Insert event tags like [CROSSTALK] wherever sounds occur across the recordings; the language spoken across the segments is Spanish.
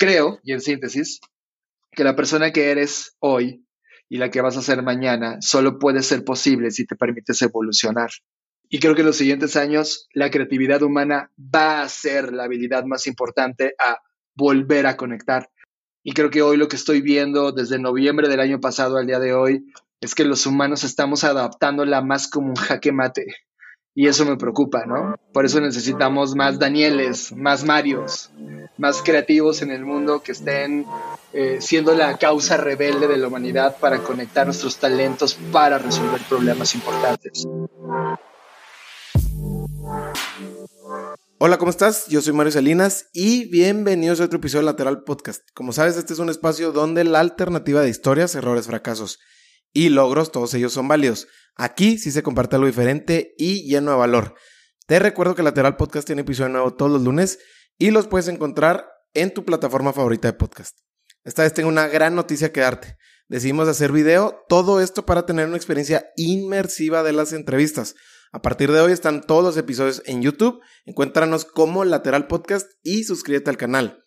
creo, y en síntesis, que la persona que eres hoy y la que vas a ser mañana solo puede ser posible si te permites evolucionar. Y creo que en los siguientes años la creatividad humana va a ser la habilidad más importante a volver a conectar. Y creo que hoy lo que estoy viendo desde noviembre del año pasado al día de hoy es que los humanos estamos adaptándola más como un jaque mate. Y eso me preocupa, ¿no? Por eso necesitamos más Danieles, más Marios, más creativos en el mundo que estén eh, siendo la causa rebelde de la humanidad para conectar nuestros talentos para resolver problemas importantes. Hola, ¿cómo estás? Yo soy Mario Salinas y bienvenidos a otro episodio de Lateral Podcast. Como sabes, este es un espacio donde la alternativa de historias, errores, fracasos y logros, todos ellos son válidos. Aquí sí se comparte algo diferente y lleno de valor. Te recuerdo que Lateral Podcast tiene episodio nuevo todos los lunes y los puedes encontrar en tu plataforma favorita de podcast. Esta vez tengo una gran noticia que darte. Decidimos hacer video, todo esto para tener una experiencia inmersiva de las entrevistas. A partir de hoy están todos los episodios en YouTube. Encuéntranos como Lateral Podcast y suscríbete al canal.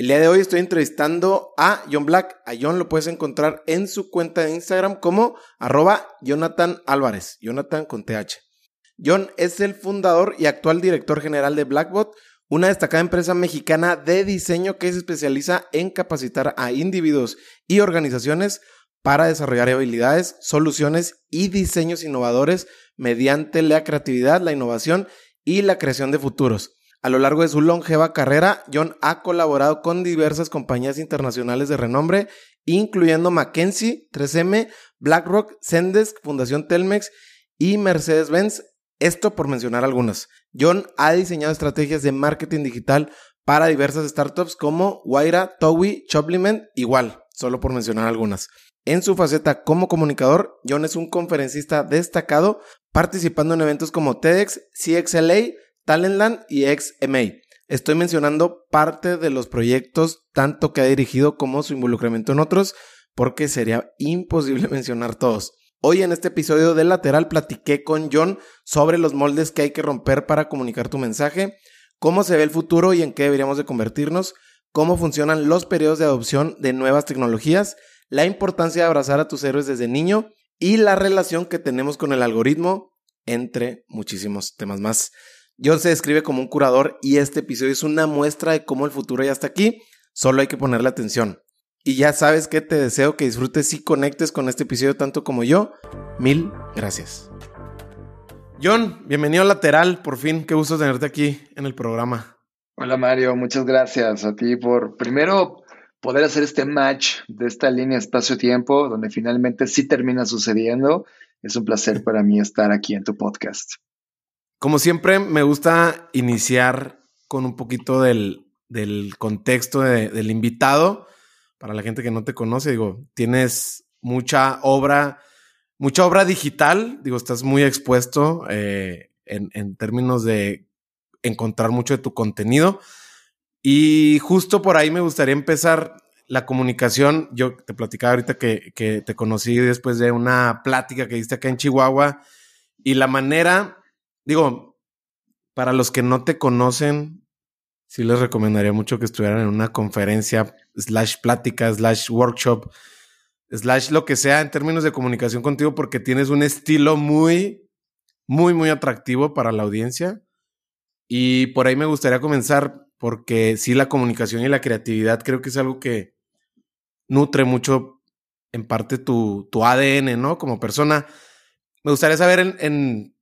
El día de hoy estoy entrevistando a John Black. A John lo puedes encontrar en su cuenta de Instagram como arroba Jonathan Álvarez, Jonathan con TH. John es el fundador y actual director general de Blackbot, una destacada empresa mexicana de diseño que se especializa en capacitar a individuos y organizaciones para desarrollar habilidades, soluciones y diseños innovadores mediante la creatividad, la innovación y la creación de futuros. A lo largo de su longeva carrera, John ha colaborado con diversas compañías internacionales de renombre, incluyendo McKinsey, 3M, BlackRock, Zendesk, Fundación Telmex y Mercedes-Benz, esto por mencionar algunas. John ha diseñado estrategias de marketing digital para diversas startups como Waira, Towi, Chopliment, igual, solo por mencionar algunas. En su faceta como comunicador, John es un conferencista destacado, participando en eventos como TEDx, CXLA, Talentland y XMA. Estoy mencionando parte de los proyectos, tanto que ha dirigido como su involucramiento en otros, porque sería imposible [LAUGHS] mencionar todos. Hoy en este episodio de Lateral platiqué con John sobre los moldes que hay que romper para comunicar tu mensaje, cómo se ve el futuro y en qué deberíamos de convertirnos, cómo funcionan los periodos de adopción de nuevas tecnologías, la importancia de abrazar a tus héroes desde niño y la relación que tenemos con el algoritmo, entre muchísimos temas más. John se describe como un curador y este episodio es una muestra de cómo el futuro ya está aquí, solo hay que ponerle atención. Y ya sabes que te deseo que disfrutes y conectes con este episodio tanto como yo. Mil gracias. John, bienvenido a Lateral, por fin, qué gusto tenerte aquí en el programa. Hola Mario, muchas gracias a ti por primero poder hacer este match de esta línea espacio-tiempo, donde finalmente sí termina sucediendo. Es un placer [LAUGHS] para mí estar aquí en tu podcast. Como siempre, me gusta iniciar con un poquito del, contexto del invitado. Para la gente que no te conoce, digo, tienes mucha obra, mucha obra digital, digo, estás muy expuesto eh, en, en términos de encontrar mucho de tu contenido. Y justo por ahí me gustaría empezar la comunicación. Yo te platicaba ahorita que, que, te conocí después de una plática que diste acá en Chihuahua y la manera, digo, para los que no te conocen, sí les recomendaría mucho que estuvieran en una conferencia, slash plática, slash workshop, slash lo que sea en términos de comunicación contigo, porque tienes un estilo muy, muy, muy atractivo para la audiencia. Y por ahí me gustaría comenzar porque sí la comunicación y la creatividad creo que es algo que nutre mucho en parte tu, tu ADN, ¿no? Como persona. Me gustaría saber en, en,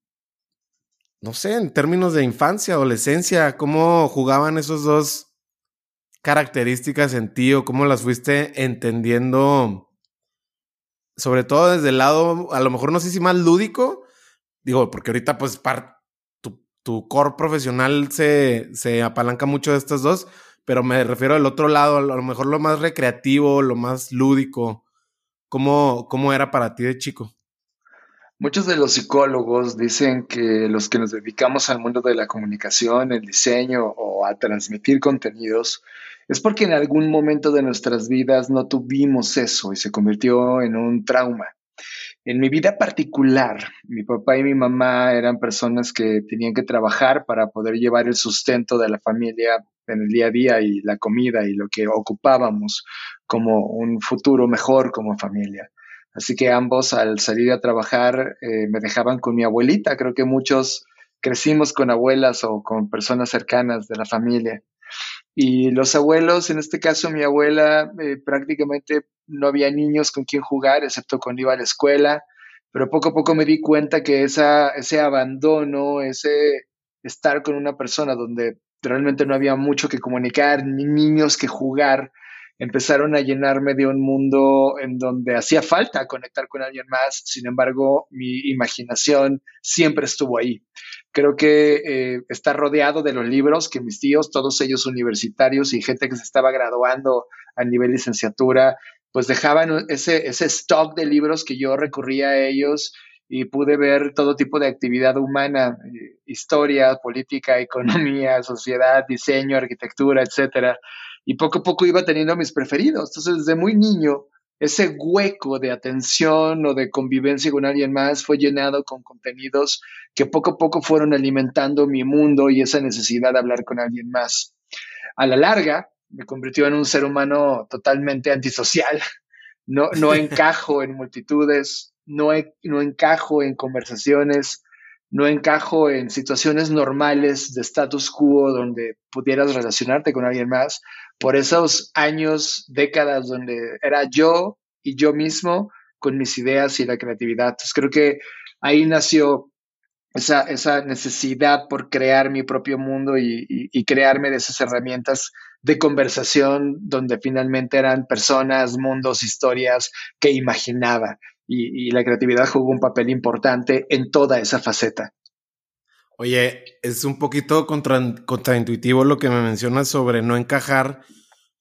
no sé, en términos de infancia, adolescencia, cómo jugaban esos dos características en ti o cómo las fuiste entendiendo, sobre todo desde el lado, a lo mejor no sé si más lúdico, digo, porque ahorita pues parte tu core profesional se, se apalanca mucho de estas dos, pero me refiero al otro lado, a lo mejor lo más recreativo, lo más lúdico. ¿Cómo, cómo era para ti de chico? Muchos de los psicólogos dicen que los que nos dedicamos al mundo de la comunicación, el diseño o a transmitir contenidos, es porque en algún momento de nuestras vidas no tuvimos eso y se convirtió en un trauma. En mi vida particular, mi papá y mi mamá eran personas que tenían que trabajar para poder llevar el sustento de la familia en el día a día y la comida y lo que ocupábamos como un futuro mejor como familia. Así que ambos al salir a trabajar eh, me dejaban con mi abuelita. Creo que muchos crecimos con abuelas o con personas cercanas de la familia. Y los abuelos, en este caso mi abuela, eh, prácticamente no había niños con quien jugar, excepto cuando iba a la escuela, pero poco a poco me di cuenta que ese abandono, ese estar con una persona donde realmente no había mucho que comunicar, ni niños que jugar, empezaron a llenarme de un mundo en donde hacía falta conectar con alguien más, sin embargo, mi imaginación siempre estuvo ahí. Creo que eh, está rodeado de los libros que mis tíos, todos ellos universitarios y gente que se estaba graduando a nivel licenciatura, pues dejaban ese, ese stock de libros que yo recurría a ellos y pude ver todo tipo de actividad humana, eh, historia, política, economía, sociedad, diseño, arquitectura, etcétera y poco a poco iba teniendo mis preferidos. Entonces, desde muy niño, ese hueco de atención o de convivencia con alguien más fue llenado con contenidos que poco a poco fueron alimentando mi mundo y esa necesidad de hablar con alguien más. A la larga, me convirtió en un ser humano totalmente antisocial. No, no [LAUGHS] encajo en multitudes, no, no encajo en conversaciones, no encajo en situaciones normales de status quo donde pudieras relacionarte con alguien más, por esos años, décadas donde era yo y yo mismo con mis ideas y la creatividad. Entonces creo que ahí nació esa, esa necesidad por crear mi propio mundo y, y, crearme de esas herramientas de conversación donde finalmente eran personas, mundos, historias que imaginaba y, la creatividad jugó un papel importante en toda esa faceta. Oye, es un poquito contraintuitivo lo que me mencionas sobre no encajar,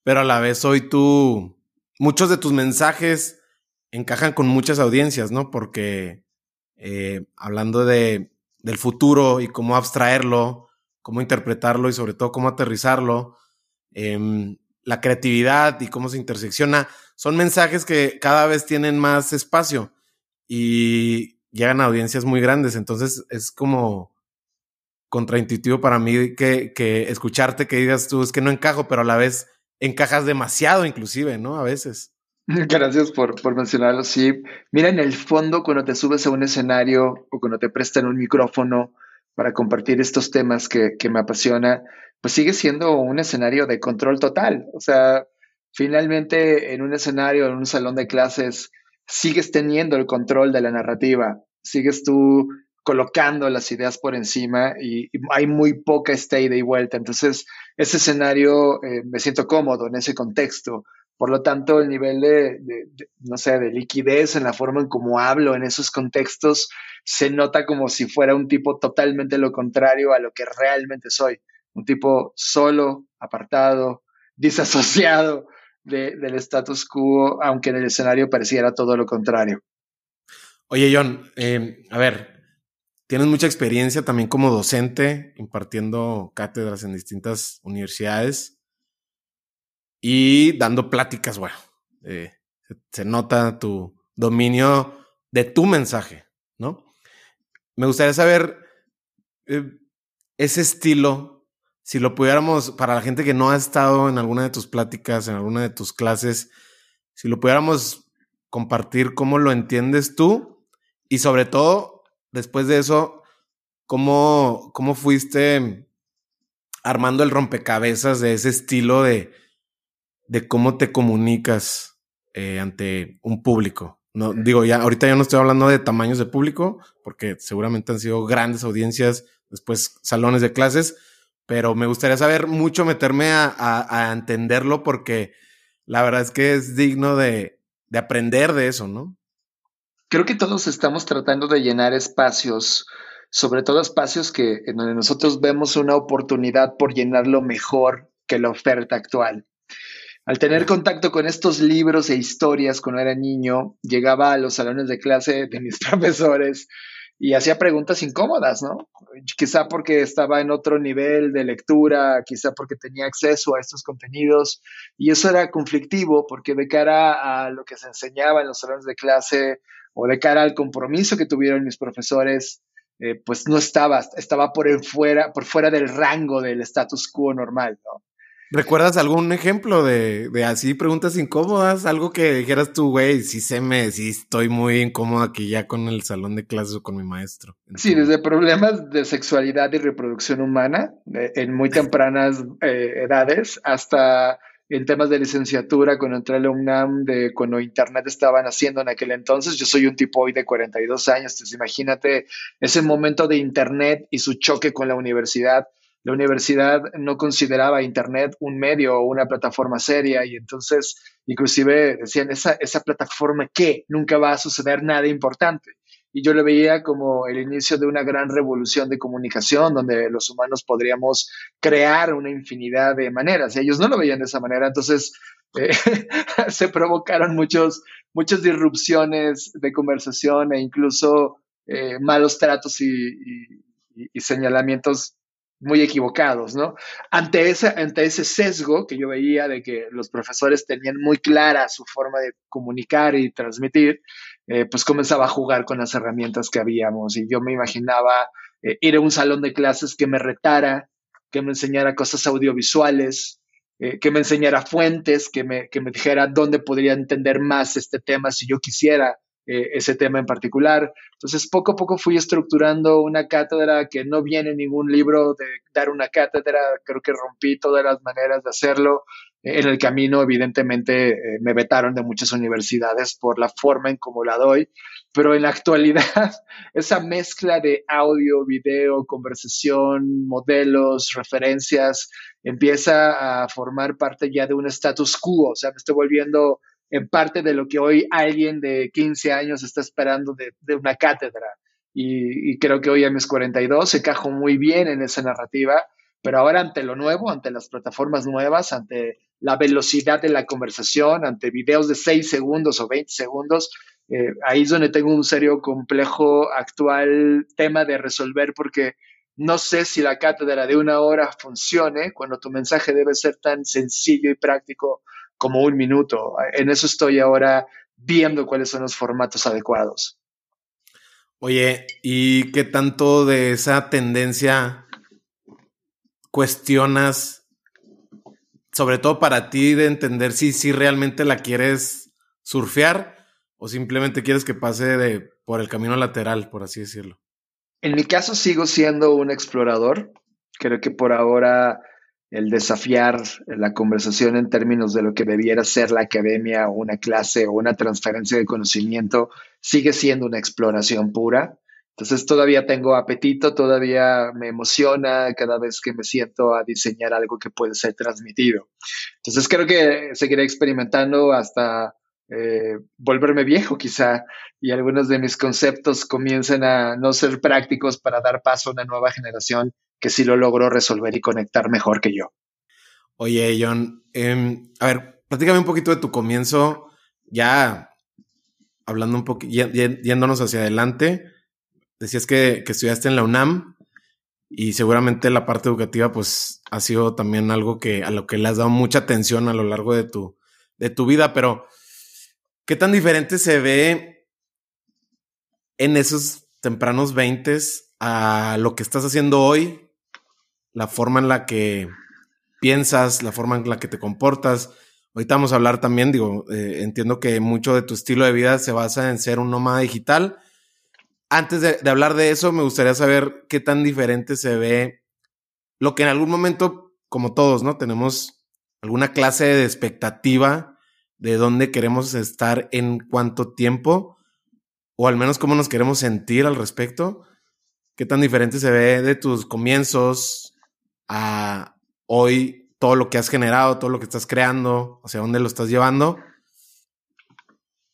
pero a la vez hoy tú, muchos de tus mensajes encajan con muchas audiencias, ¿no? Porque eh, hablando de, del futuro y cómo abstraerlo, cómo interpretarlo y sobre todo cómo aterrizarlo, em, la creatividad y cómo se intersecciona, son mensajes que cada vez tienen más espacio y llegan a audiencias muy grandes. Entonces es como contraintuitivo para mí que, que escucharte que digas tú es que no encajo, pero a la vez encajas demasiado inclusive, ¿no? A veces. [LAUGHS] Gracias por, por, mencionarlo, sí. Mira, en el fondo, cuando te subes a un escenario o cuando te prestan un micrófono para compartir estos temas que, que me apasiona, pues sigue siendo un escenario de control total. O sea, finalmente en un escenario, en un salón de clases, sigues teniendo el control de la narrativa, sigues tú colocando las ideas por encima y, hay muy poca esta ida y vuelta. Entonces, ese escenario eh, me siento cómodo en ese contexto. Por lo tanto, el nivel de, no sé, de liquidez en la forma en cómo hablo en esos contextos se nota como si fuera un tipo totalmente lo contrario a lo que realmente soy. Un tipo solo, apartado, disasociado, del status quo, aunque en el escenario pareciera todo lo contrario. Oye, John, eh, a ver, tienes mucha experiencia también como docente, impartiendo cátedras en distintas universidades y dando pláticas, bueno, eh, se, nota tu dominio de tu mensaje, ¿no? Me gustaría saber eh, ese estilo si lo pudiéramos, para la gente que no ha estado en alguna de tus pláticas, en alguna de tus clases, si lo pudiéramos compartir cómo lo entiendes tú y sobre todo, después de eso, cómo, cómo fuiste armando el rompecabezas de ese estilo de, de cómo te comunicas eh, ante un público. No, digo, ya ahorita ya no estoy hablando de tamaños de público, porque seguramente han sido grandes audiencias, después salones de clases, pero me gustaría saber mucho, meterme a, entenderlo porque la verdad es que es digno de, de, aprender de eso, ¿no? Creo que todos estamos tratando de llenar espacios, sobre todo espacios que en donde nosotros vemos una oportunidad por llenarlo mejor que la oferta actual. Al tener contacto con estos libros e historias cuando era niño, llegaba a los salones de clase de mis [LAUGHS] profesores y hacía preguntas incómodas, ¿no? Quizá porque estaba en otro nivel de lectura, quizá porque tenía acceso a estos contenidos y eso era conflictivo porque de cara a lo que se enseñaba en los salones de clase o de cara al compromiso que tuvieron mis profesores, eh, pues no estaba, estaba por, fuera, por fuera del rango del status quo normal, ¿no? ¿Recuerdas algún ejemplo de, de, así preguntas incómodas? Algo que dijeras tú, güey, sí se me, sí estoy muy incómodo aquí ya con el salón de clases o con mi maestro. Sí, desde problemas de sexualidad y reproducción humana en muy tempranas eh, edades hasta en temas de licenciatura cuando entré a la UNAM, de cuando Internet estaba naciendo en aquel entonces. Yo soy un tipo hoy de 42 años, entonces imagínate ese momento de Internet y su choque con la universidad la universidad no consideraba Internet un medio o una plataforma seria y entonces inclusive decían, esa, plataforma qué, nunca va a suceder nada importante. Y yo lo veía como el inicio de una gran revolución de comunicación donde los humanos podríamos crear una infinidad de maneras. Ellos no lo veían de esa manera, entonces eh, [LAUGHS] se provocaron muchos, muchas disrupciones de conversación e incluso eh, malos tratos y señalamientos muy equivocados, ¿no? Ante, ese, ante ese sesgo que yo veía de que los profesores tenían muy clara su forma de comunicar y transmitir, eh, pues comenzaba a jugar con las herramientas que habíamos y yo me imaginaba eh, ir a un salón de clases que me retara, que me enseñara cosas audiovisuales, eh, que me enseñara fuentes, que me, que me dijera dónde podría entender más este tema si yo quisiera eh, ese tema en particular. Entonces, poco a poco fui estructurando una cátedra que no viene en ningún libro de dar una cátedra. Creo que rompí todas las maneras de hacerlo. En el camino, evidentemente, eh, me vetaron de muchas universidades por la forma en cómo la doy, pero en la actualidad, [LAUGHS] esa mezcla de audio, video, conversación, modelos, referencias, empieza a formar parte ya de un status quo, o sea, me estoy volviendo en parte de lo que hoy alguien de 15 años está esperando de, una cátedra. Y, creo que hoy a mis 42 se cajo muy bien en esa narrativa, pero ahora ante lo nuevo, ante las plataformas nuevas, ante la velocidad de la conversación, ante videos de 6 segundos o 20 segundos, eh, ahí es donde tengo un serio complejo actual tema de resolver porque no sé si la cátedra de una hora funcione cuando tu mensaje debe ser tan sencillo y práctico como un minuto. En eso estoy ahora viendo cuáles son los formatos adecuados. Oye, ¿y qué tanto de esa tendencia cuestionas, sobre todo para ti, de entender si, si realmente la quieres surfear o simplemente quieres que pase de, por el camino lateral, por así decirlo? En mi caso sigo siendo un explorador. Creo que por ahora el desafiar la conversación en términos de lo que debiera ser la academia o una clase o una transferencia de conocimiento sigue siendo una exploración pura. Entonces todavía tengo apetito, todavía me emociona cada vez que me siento a diseñar algo que puede ser transmitido. Entonces creo que seguiré experimentando hasta eh, volverme viejo quizá y algunos de mis conceptos comiencen a no ser prácticos para dar paso a una nueva generación que sí lo logró resolver y conectar mejor que yo. Oye, John, em, a ver, platícame un poquito de tu comienzo, ya hablando un poquito, yéndonos hacia adelante. Decías que, que, estudiaste en la UNAM y seguramente la parte educativa, pues, ha sido también algo que a lo que le has dado mucha atención a lo largo de tu, de tu vida, pero ¿qué tan diferente se ve en esos tempranos veintes a lo que estás haciendo hoy la forma en la que piensas, la forma en la que te comportas. Ahorita vamos a hablar también, digo, eh, entiendo que mucho de tu estilo de vida se basa en ser un nómada digital. Antes de, hablar de eso, me gustaría saber qué tan diferente se ve lo que en algún momento, como todos, ¿no? Tenemos alguna clase de expectativa de dónde queremos estar en cuánto tiempo, o al menos cómo nos queremos sentir al respecto. ¿Qué tan diferente se ve de tus comienzos, a hoy todo lo que has generado, todo lo que estás creando, hacia dónde lo estás llevando.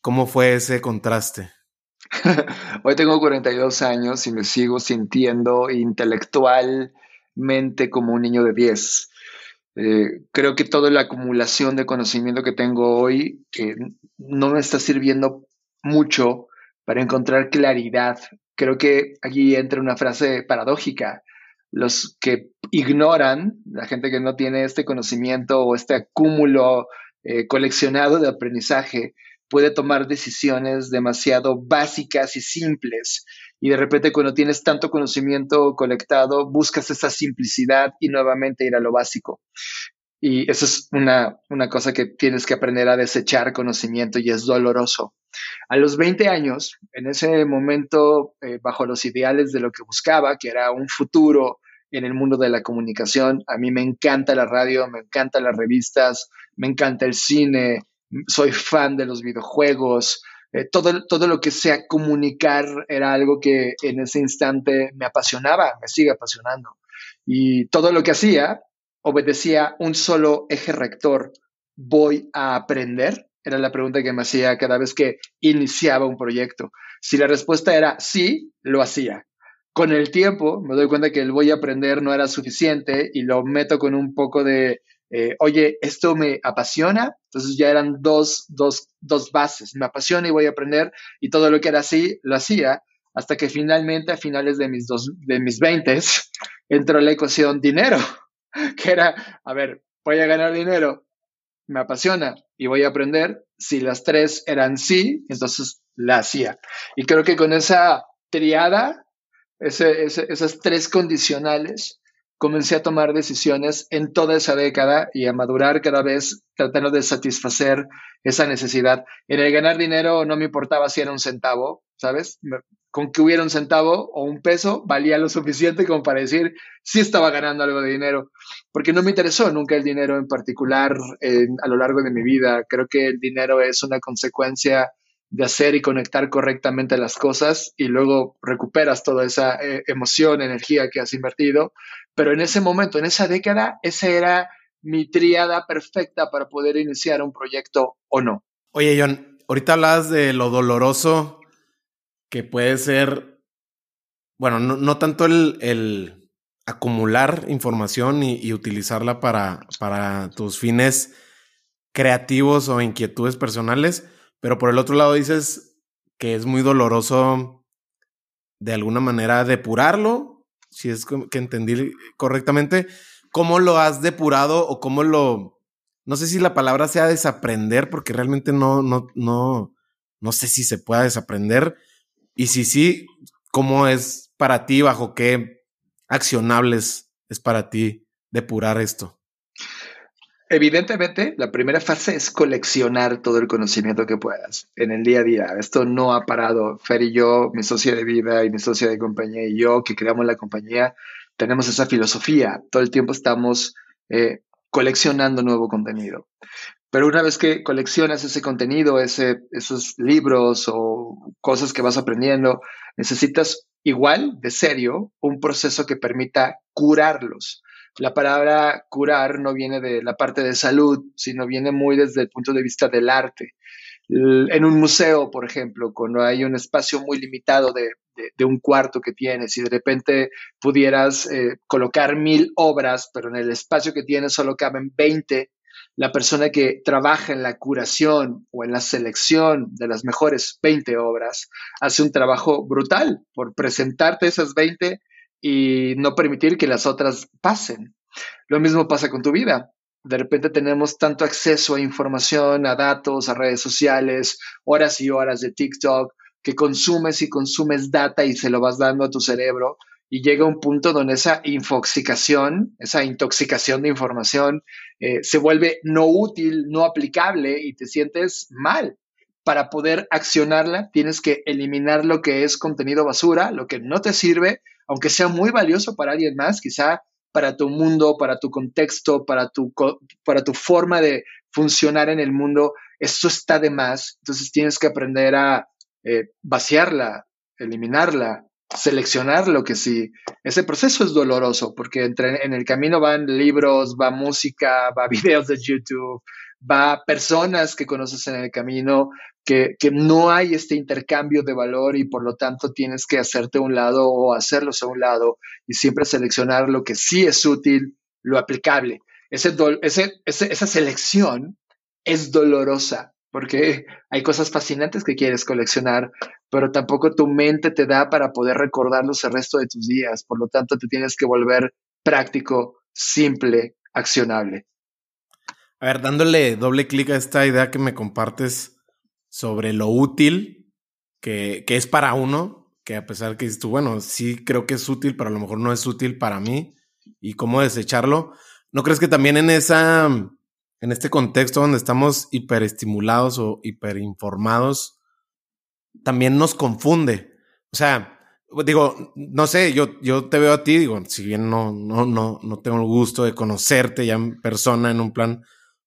¿Cómo fue ese contraste? [LAUGHS] hoy tengo 42 años y me sigo sintiendo intelectualmente como un niño de 10. Eh, creo que toda la acumulación de conocimiento que tengo hoy no me está sirviendo mucho para encontrar claridad. Creo que aquí entra una frase paradójica los que ignoran, la gente que no tiene este conocimiento o este acúmulo eh, coleccionado de aprendizaje, puede tomar decisiones demasiado básicas y simples. Y de repente cuando tienes tanto conocimiento colectado, buscas esa simplicidad y nuevamente ir a lo básico. Y eso es una, una cosa que tienes que aprender a desechar conocimiento y es doloroso. A los 20 años, en ese momento, eh, bajo los ideales de lo que buscaba, que era un futuro en el mundo de la comunicación, a mí me encanta la radio, me encantan las revistas, me encanta el cine, soy fan de los videojuegos, eh, todo, todo lo que sea comunicar era algo que en ese instante me apasionaba, me sigue apasionando. Y todo lo que hacía obedecía un solo eje rector. ¿Voy a aprender? Era la pregunta que me hacía cada vez que iniciaba un proyecto. Si la respuesta era sí, lo hacía. Con el tiempo me doy cuenta que el voy a aprender no era suficiente y lo meto con un poco de, eh, oye, esto me apasiona. Entonces ya eran dos, dos, dos bases. Me apasiona y voy a aprender y todo lo que era así, lo hacía hasta que finalmente a finales de mis, dos, de mis 20 [LAUGHS] entró la ecuación dinero, [LAUGHS] que era, a ver, voy a ganar dinero, me apasiona y voy a aprender. Si las tres eran sí, entonces la hacía. Y creo que con esa triada, esas tres condicionales, comencé a tomar decisiones en toda esa década y a madurar cada vez tratando de satisfacer esa necesidad. En el ganar dinero no me importaba si era un centavo, ¿sabes? Con que hubiera un centavo o un peso valía lo suficiente como para decir si estaba ganando algo de dinero, porque no me interesó nunca el dinero en particular a lo largo de mi vida. Creo que el dinero es una consecuencia de hacer y conectar correctamente las cosas y luego recuperas toda esa eh, emoción, energía que has invertido. Pero en ese momento, en esa década, esa era mi triada perfecta para poder iniciar un proyecto o no. Oye, John, ahorita hablabas de lo doloroso que puede ser, bueno, no, tanto el, acumular información y, utilizarla para tus fines creativos o inquietudes personales, pero por el otro lado dices que es muy doloroso de alguna manera depurarlo, si es que entendí correctamente. ¿Cómo lo has depurado o cómo lo... No sé si la palabra sea desaprender, porque realmente no, no, no, no sé si se pueda desaprender. Y si sí, ¿cómo es para ti? ¿Bajo qué accionables es para ti depurar esto? Evidentemente, la primera fase es coleccionar todo el conocimiento que puedas en el día a día. Esto no ha parado. Fer y yo, mi socia de vida y mi socia de compañía y yo, que creamos la compañía, tenemos esa filosofía. Todo el tiempo estamos eh, coleccionando nuevo contenido. Pero una vez que coleccionas ese contenido, ese, esos libros o cosas que vas aprendiendo, necesitas igual, de serio, un proceso que permita curarlos la palabra curar no viene de la parte de salud, sino viene muy desde el punto de vista del arte. En un museo, por ejemplo, cuando hay un espacio muy limitado de, un cuarto que tienes y de repente pudieras eh, colocar mil obras, pero en el espacio que tienes solo caben 20, la persona que trabaja en la curación o en la selección de las mejores 20 obras hace un trabajo brutal por presentarte esas 20 y no permitir que las otras pasen. Lo mismo pasa con tu vida. De repente tenemos tanto acceso a información, a datos, a redes sociales, horas y horas de TikTok, que consumes y consumes data y se lo vas dando a tu cerebro y llega un punto donde esa infoxicación, esa intoxicación de información eh, se vuelve no útil, no aplicable y te sientes mal. Para poder accionarla tienes que eliminar lo que es contenido basura, lo que no te sirve aunque sea muy valioso para alguien más, quizá para tu mundo, para tu contexto, para tu, para tu forma de funcionar en el mundo, eso está de más. Entonces tienes que aprender a eh, vaciarla, eliminarla, seleccionar lo que sí. Ese proceso es doloroso porque entre, en el camino van libros, va música, va [LAUGHS] videos de YouTube, va personas que conoces en el camino, que, no hay este intercambio de valor y por lo tanto tienes que hacerte a un lado o hacerlos a un lado y siempre seleccionar lo que sí es útil, lo aplicable. Esa selección es dolorosa porque hay cosas fascinantes que quieres coleccionar, pero tampoco tu mente te da para poder recordarlos el resto de tus días. Por lo tanto, te tienes que volver práctico, simple, accionable. A ver, dándole doble clic a esta idea que me compartes sobre lo útil que, es para uno, que a pesar que dices tú, bueno, sí creo que es útil, pero a lo mejor no es útil para mí, y cómo desecharlo. ¿No crees que también en esa, en este contexto donde estamos hiperestimulados o hiperinformados, también nos confunde? O sea, digo, no sé, yo, yo te veo a ti, digo, si bien no, no, no, no tengo el gusto de conocerte ya en persona, en un plan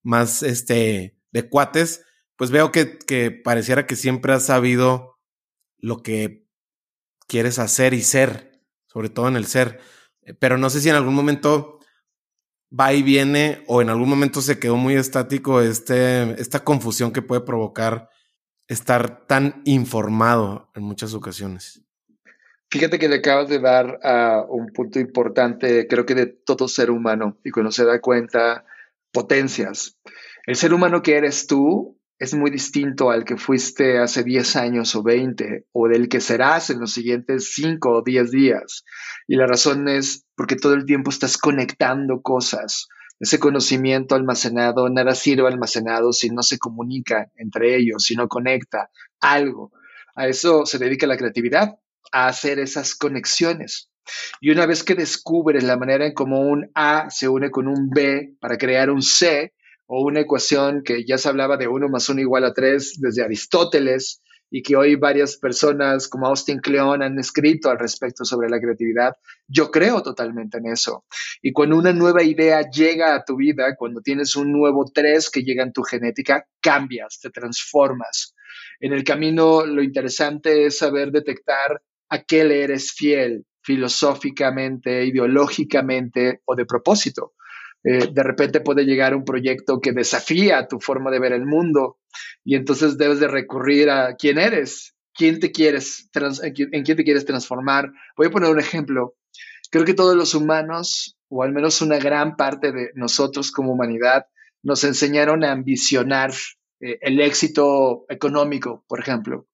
más este de cuates, pues veo que, que pareciera que siempre has sabido lo que quieres hacer y ser, sobre todo en el ser. Pero no sé si en algún momento va y viene o en algún momento se quedó muy estático este, esta confusión que puede provocar estar tan informado en muchas ocasiones. Fíjate que le acabas de dar a un punto importante, creo que de todo ser humano, y cuando se da cuenta, potencias. El ser humano que eres tú es muy distinto al que fuiste hace 10 años o 20, o del que serás en los siguientes 5 o 10 días. Y la razón es porque todo el tiempo estás conectando cosas. Ese conocimiento almacenado, nada sirve almacenado si no se comunica entre ellos, si no conecta algo. A eso se dedica la creatividad a hacer esas conexiones. Y una vez que descubres la manera en cómo un A se une con un B para crear un C, o una ecuación que ya se hablaba de 1 más 1 igual a 3 desde Aristóteles y que hoy varias personas como Austin Kleon han escrito al respecto sobre la creatividad, yo creo totalmente en eso. Y cuando una nueva idea llega a tu vida, cuando tienes un nuevo 3 que llega en tu genética, cambias, te transformas. En el camino lo interesante es saber detectar a qué le eres fiel filosóficamente, ideológicamente o de propósito. Eh, de repente puede llegar un proyecto que desafía tu forma de ver el mundo y entonces debes de recurrir a quién eres, quién te quieres, en quién te quieres transformar. Voy a poner un ejemplo. Creo que todos los humanos, o al menos una gran parte de nosotros como humanidad, nos enseñaron a ambicionar eh, el éxito económico, por ejemplo.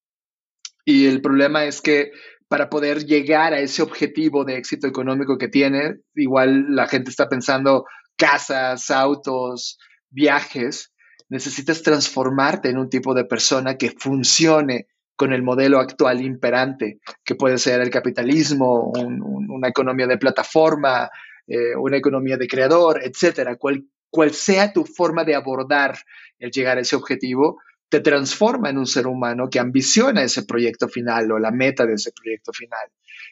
Y el problema es que para poder llegar a ese objetivo de éxito económico que tiene, igual la gente está pensando casas, autos, viajes, necesitas transformarte en un tipo de persona que funcione con el modelo actual imperante, que puede ser el capitalismo, una economía de plataforma, eh, una economía de creador, etcétera. Cual, cual sea tu forma de abordar el llegar a ese objetivo, te transforma en un ser humano que ambiciona ese proyecto final o la meta de ese proyecto final.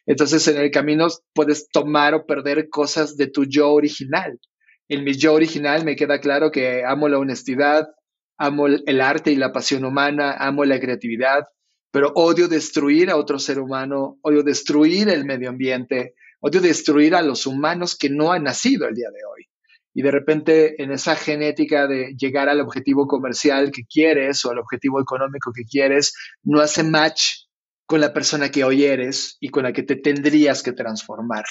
Entonces, en el camino puedes tomar o perder cosas de tu yo original. En mi yo original me queda claro que amo la honestidad, amo el arte y la pasión humana, amo la creatividad, pero odio destruir a otro ser humano, odio destruir el medio ambiente, odio destruir a los humanos que no han nacido el día de hoy y de repente en esa genética de llegar al objetivo comercial que quieres o al objetivo económico que quieres, no hace match con la persona que hoy eres y con la que te tendrías que transformar.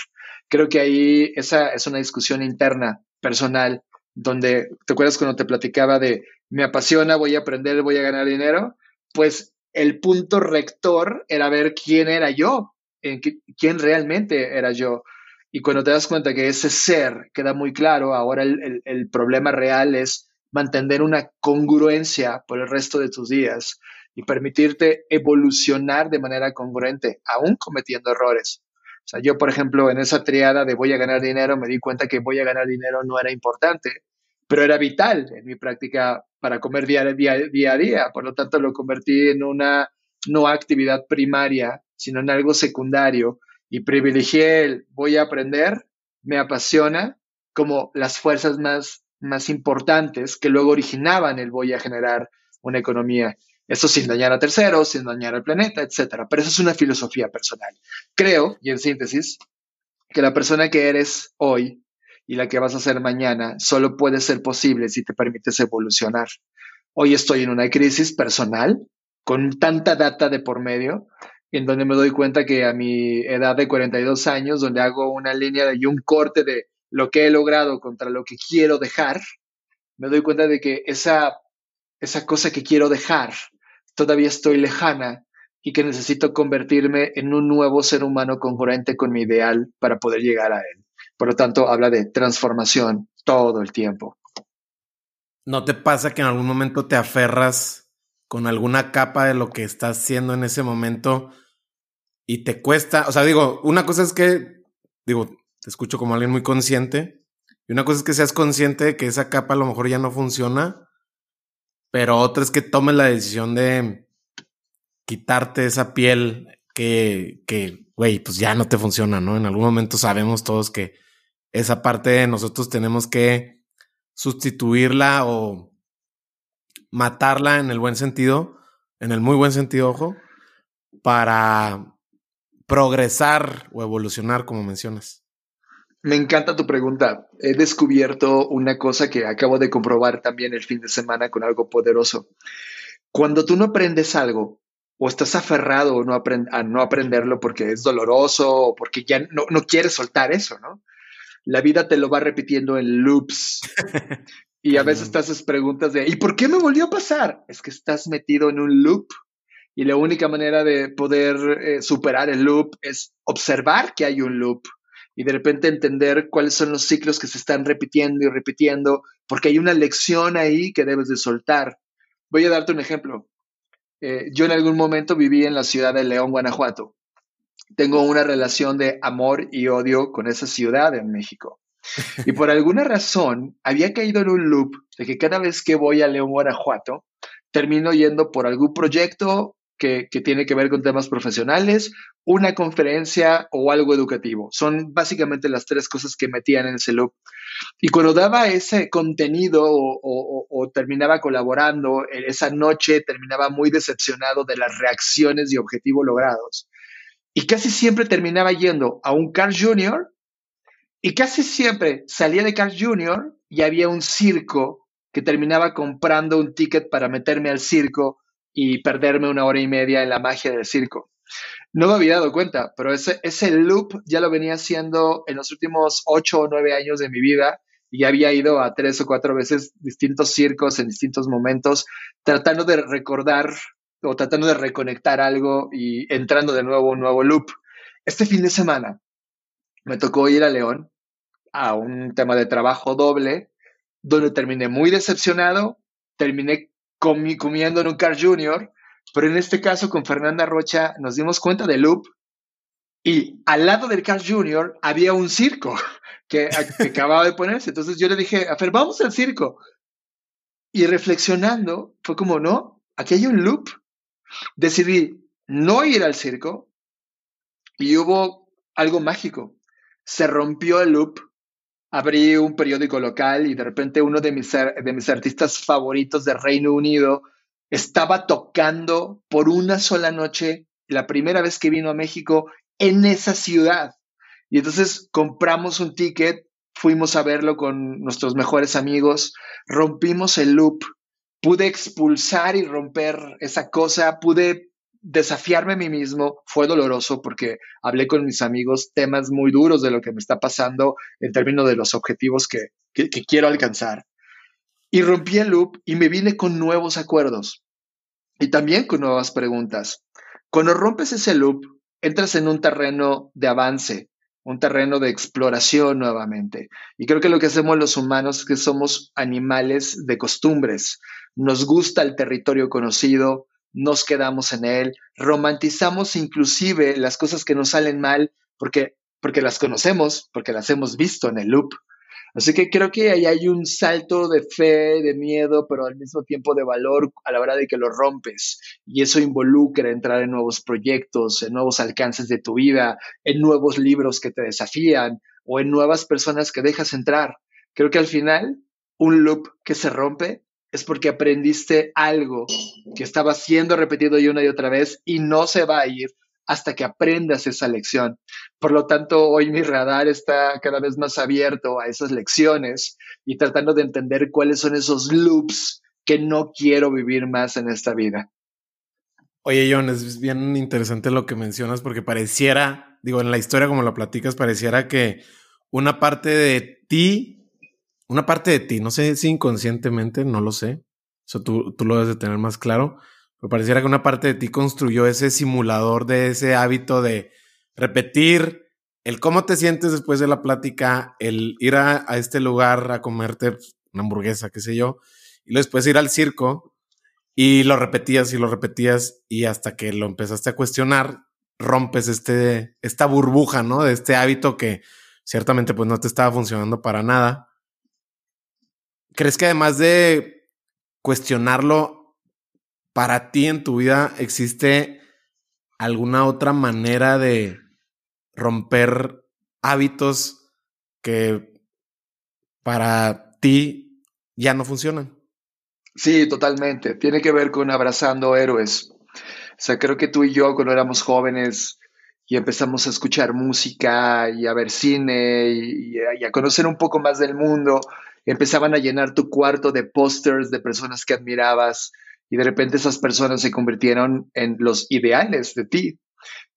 Creo que ahí esa es una discusión interna, personal, donde, ¿te acuerdas cuando te platicaba de me apasiona, voy a aprender, voy a ganar dinero? Pues el punto rector era ver quién era yo, en quién realmente era yo. Y cuando te das cuenta que ese ser queda muy claro, ahora el, problema real es mantener una congruencia por el resto de tus días y permitirte evolucionar de manera congruente, aún cometiendo errores. O sea, yo, por ejemplo, en esa triada de voy a ganar dinero, me di cuenta que voy a ganar dinero no era importante, pero era vital en mi práctica para comer día, día, día a día. Por lo tanto, lo convertí en una no actividad primaria, sino en algo secundario y privilegié el voy a aprender, me apasiona, como las fuerzas más, más importantes que luego originaban el voy a generar una economía. Eso sin dañar a terceros, sin dañar al planeta, etc. Pero eso es una filosofía personal. Creo, y en síntesis, que la persona que eres hoy y la que vas a ser mañana solo puede ser posible si te permites evolucionar. Hoy estoy en una crisis personal con tanta data de por medio en donde me doy cuenta que a mi edad de 42 años, donde hago una línea y un corte de lo que he logrado contra lo que quiero dejar, me doy cuenta de que esa, esa cosa que quiero dejar todavía estoy lejana y que necesito convertirme en un nuevo ser humano congruente con mi ideal para poder llegar a él. Por lo tanto, habla de transformación todo el tiempo. ¿No te pasa que en algún momento te aferras con alguna capa de lo que estás haciendo en ese momento y te cuesta, o sea, digo, una cosa es que, digo, te escucho como alguien muy consciente Y una cosa es que seas consciente de que esa capa a lo mejor ya no funciona, pero otra es que tomes la decisión de quitarte esa piel que, que, güey, pues ya no te funciona, ¿no? En algún momento sabemos todos que esa parte de nosotros tenemos que sustituirla o matarla en el buen sentido, en el muy buen sentido, ojo, para progresar o evolucionar, como mencionas. Me encanta tu pregunta. He descubierto una cosa que acabo de comprobar también el fin de semana con algo poderoso. Cuando tú no aprendes algo o estás aferrado no a no aprenderlo porque es doloroso o porque ya no, no quieres soltar eso, ¿no? La vida te lo va repitiendo en loops. [LAUGHS] y a veces te haces preguntas de, ¿y por qué me volvió a pasar? Es que estás metido en un loop y la única manera de poder eh, superar el loop es observar que hay un loop y de repente entender cuáles son los ciclos que se están repitiendo y repitiendo, porque hay una lección ahí que debes de soltar. Voy a darte un ejemplo. Eh, yo en algún momento viví en la ciudad de León, Guanajuato. Tengo una relación de amor y odio con esa ciudad en México. [LAUGHS] Y por alguna razón había caído en un loop de que cada vez que voy a León, Guanajuato, termino yendo por algún proyecto que, tiene que ver con temas profesionales, una conferencia o algo educativo. Son básicamente las tres cosas que metían en ese loop. Y cuando daba ese contenido o, terminaba colaborando, esa noche terminaba muy decepcionado de las reacciones y objetivos logrados. Y casi siempre terminaba yendo a un Carl Jr. y casi siempre salía de Carl Jr. y había un circo que terminaba comprando un ticket para meterme al circo y perderme una hora y media en la magia del circo. No me había dado cuenta, pero ese, ese loop ya lo venía haciendo en los últimos ocho o nueve años de mi vida y había ido a tres o cuatro veces distintos circos en distintos momentos, tratando de recordar o tratando de reconectar algo y entrando de nuevo un nuevo loop. Este fin de semana me tocó ir a León a un tema de trabajo doble, donde terminé muy decepcionado, terminé comiendo en un Car Junior, pero en este caso con Fernanda Rocha nos dimos cuenta del loop y al lado del Car Junior había un circo [LAUGHS] que, acababa de ponerse. Entonces yo le dije, a Fer, vamos al circo. Y reflexionando, fue como, no, aquí hay un loop. Decidí no ir al circo y hubo algo mágico. Se rompió el loop abrí un periódico local y de repente uno de mis, de mis artistas favoritos de Reino Unido estaba tocando por una sola noche, la primera vez que vino a México, en esa ciudad. Y entonces compramos un ticket, fuimos a verlo con nuestros mejores amigos, rompimos el loop, pude expulsar y romper esa cosa, pude desafiarme a mí mismo fue doloroso porque hablé con mis amigos temas muy duros de lo que me está pasando en términos de los objetivos que, quiero alcanzar. Y rompí el loop y me vine con nuevos acuerdos y también con nuevas preguntas. Cuando rompes ese loop, entras en un terreno de avance, un terreno de exploración nuevamente. Y creo que lo que hacemos los humanos es que somos animales de costumbres. Nos gusta el territorio conocido, nos quedamos en él, romantizamos inclusive las cosas que nos salen mal porque, porque las conocemos, porque las hemos visto en el loop. Así que creo que ahí hay un salto de fe, de miedo, pero al mismo tiempo de valor a la hora de que lo rompes. Y eso involucra entrar en nuevos proyectos, en nuevos alcances de tu vida, en nuevos libros que te desafían o en nuevas personas que dejas entrar. Creo que al final, un loop que se rompe es porque aprendiste algo que estaba siendo repetido y una y otra vez y no se va a ir hasta que aprendas esa lección. Por lo tanto, hoy mi radar está cada vez más abierto a esas lecciones y tratando de entender cuáles son esos loops que no quiero vivir más en esta vida. Oye, John, es bien interesante lo que mencionas porque pareciera, digo, en la historia como lo platicas, pareciera que una parte de ti una parte de ti, no sé si inconscientemente, no lo sé, eso tú, tú lo debes de tener más claro, pero pareciera que una parte de ti construyó ese simulador de ese hábito de repetir el cómo te sientes después de la plática, el ir a, este lugar a comerte una hamburguesa, qué sé yo, y después ir al circo y lo repetías y lo repetías y hasta que lo empezaste a cuestionar, rompes este, esta burbuja, ¿no? De este hábito que ciertamente pues no te estaba funcionando para nada ¿crees que además de cuestionarlo, para ti en tu vida existe alguna otra manera de romper hábitos que para ti ya no funcionan? Sí, totalmente. Tiene que ver con abrazando héroes. O sea, creo que tú y yo cuando éramos jóvenes y empezamos a escuchar música y a ver cine y, a conocer un poco más del mundo, empezaban a llenar tu cuarto de pósters de personas que admirabas y de repente esas personas se convirtieron en los ideales de ti.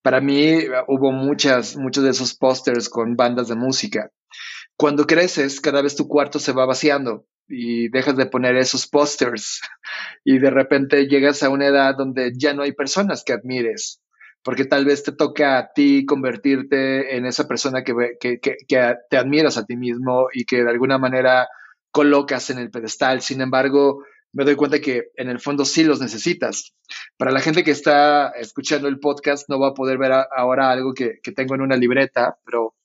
Para mí hubo muchas, muchos de esos pósters con bandas de música. Cuando creces, cada vez tu cuarto se va vaciando y dejas de poner esos pósters [LAUGHS] y de repente llegas a una edad donde ya no hay personas que admires, porque tal vez te toca a ti convertirte en esa persona que, que, que, que te admiras a ti mismo y que de alguna manera colocas en el pedestal. Sin embargo, me doy cuenta que en el fondo sí los necesitas. Para la gente que está escuchando el podcast no va a poder ver ahora algo que, tengo en una libreta, pero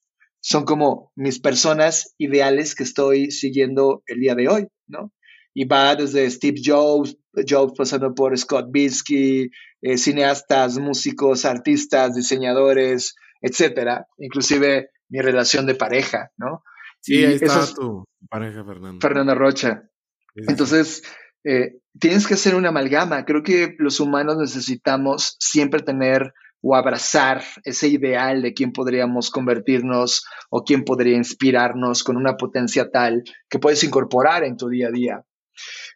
son como mis personas ideales que estoy siguiendo el día de hoy, ¿no? Y va desde Steve Jobs, Jobs pasando por Scott Bisky, eh, cineastas, músicos, artistas, diseñadores, etcétera. Inclusive mi relación de pareja, ¿no? Sí, ahí está tu pareja, Fernando. Fernanda Rocha. Entonces, eh, tienes que hacer una amalgama. Creo que los humanos necesitamos siempre tener o abrazar ese ideal de quién podríamos convertirnos o quién podría inspirarnos con una potencia tal que puedes incorporar en tu día a día.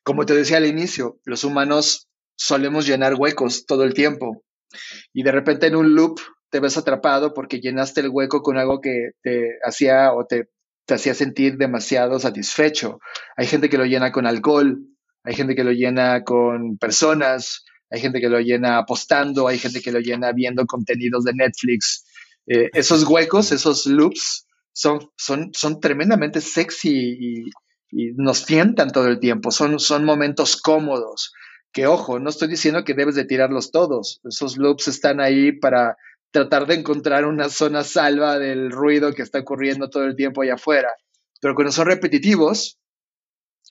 Como te decía al inicio, los humanos solemos llenar huecos todo el tiempo y de repente en un loop te ves atrapado porque llenaste el hueco con algo que te hacía o te, hacía sentir demasiado satisfecho. Hay gente que lo llena con alcohol, hay gente que lo llena con personas, hay gente que lo llena apostando, hay gente que lo llena viendo contenidos de Netflix. Eh, esos huecos, esos loops, son, son, son tremendamente sexy y, nos tientan todo el tiempo. Son, son momentos cómodos. Que ojo, no estoy diciendo que debes de tirarlos todos. Esos loops están ahí para tratar de encontrar una zona salva del ruido que está ocurriendo todo el tiempo allá afuera. Pero cuando son repetitivos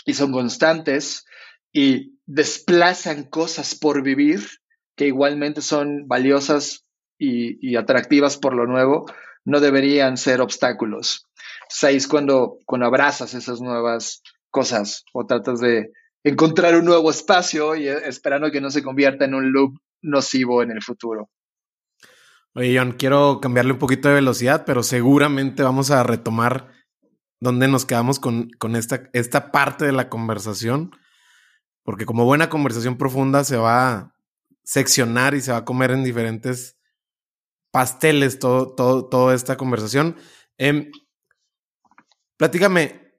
y son constantes, y desplazan cosas por vivir que igualmente son valiosas y, atractivas por lo nuevo, no deberían ser obstáculos. Seis, cuando, cuando abrazas esas nuevas cosas o tratas de encontrar un nuevo espacio y eh, esperando que no se convierta en un loop nocivo en el futuro. Oye, John, quiero cambiarle un poquito de velocidad, pero seguramente vamos a retomar donde nos quedamos con, con esta, esta parte de la conversación porque como buena conversación profunda se va a seccionar y se va a comer en diferentes pasteles todo, todo, toda esta conversación. Eh, platícame,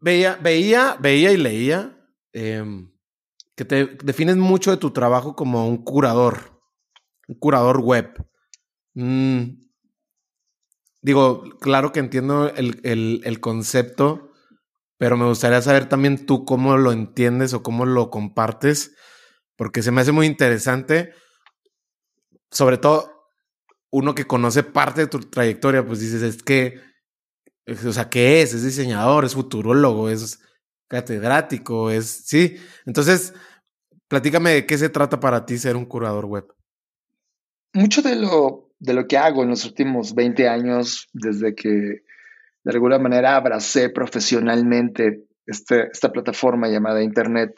veía, veía, veía y leía em, que te defines mucho de tu trabajo como un curador, un curador web. Mm, digo, claro que entiendo el, el, concepto pero me gustaría saber también tú cómo lo entiendes o cómo lo compartes, porque se me hace muy interesante, sobre todo uno que conoce parte de tu trayectoria, pues dices, es que, o sea, ¿qué es? Es diseñador, es futurólogo, es catedrático, es, sí. Entonces, platícame de qué se trata para ti ser un curador web. Mucho de lo, de lo que hago en los últimos 20 años, desde que de alguna manera abracé profesionalmente este, esta plataforma llamada Internet.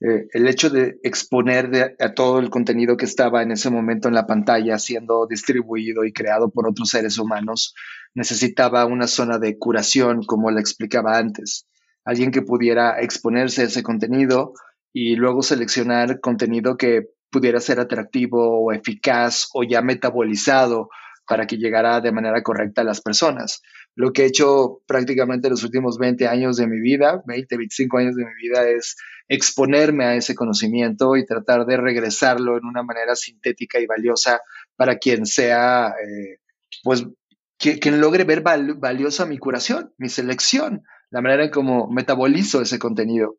Eh, el hecho de exponer a todo el contenido que estaba en ese momento en la pantalla siendo distribuido y creado por otros seres humanos necesitaba una zona de curación, como la explicaba antes. Alguien que pudiera exponerse a ese contenido y luego seleccionar contenido que pudiera ser atractivo o eficaz o ya metabolizado para que llegara de manera correcta a las personas lo que he hecho prácticamente los últimos 20 años de mi vida, 20, 25 años de mi vida, es exponerme a ese conocimiento y tratar de regresarlo en una manera sintética y valiosa para quien sea, eh, pues, quien logre ver valiosa mi curación, mi selección, la manera en cómo metabolizo ese contenido.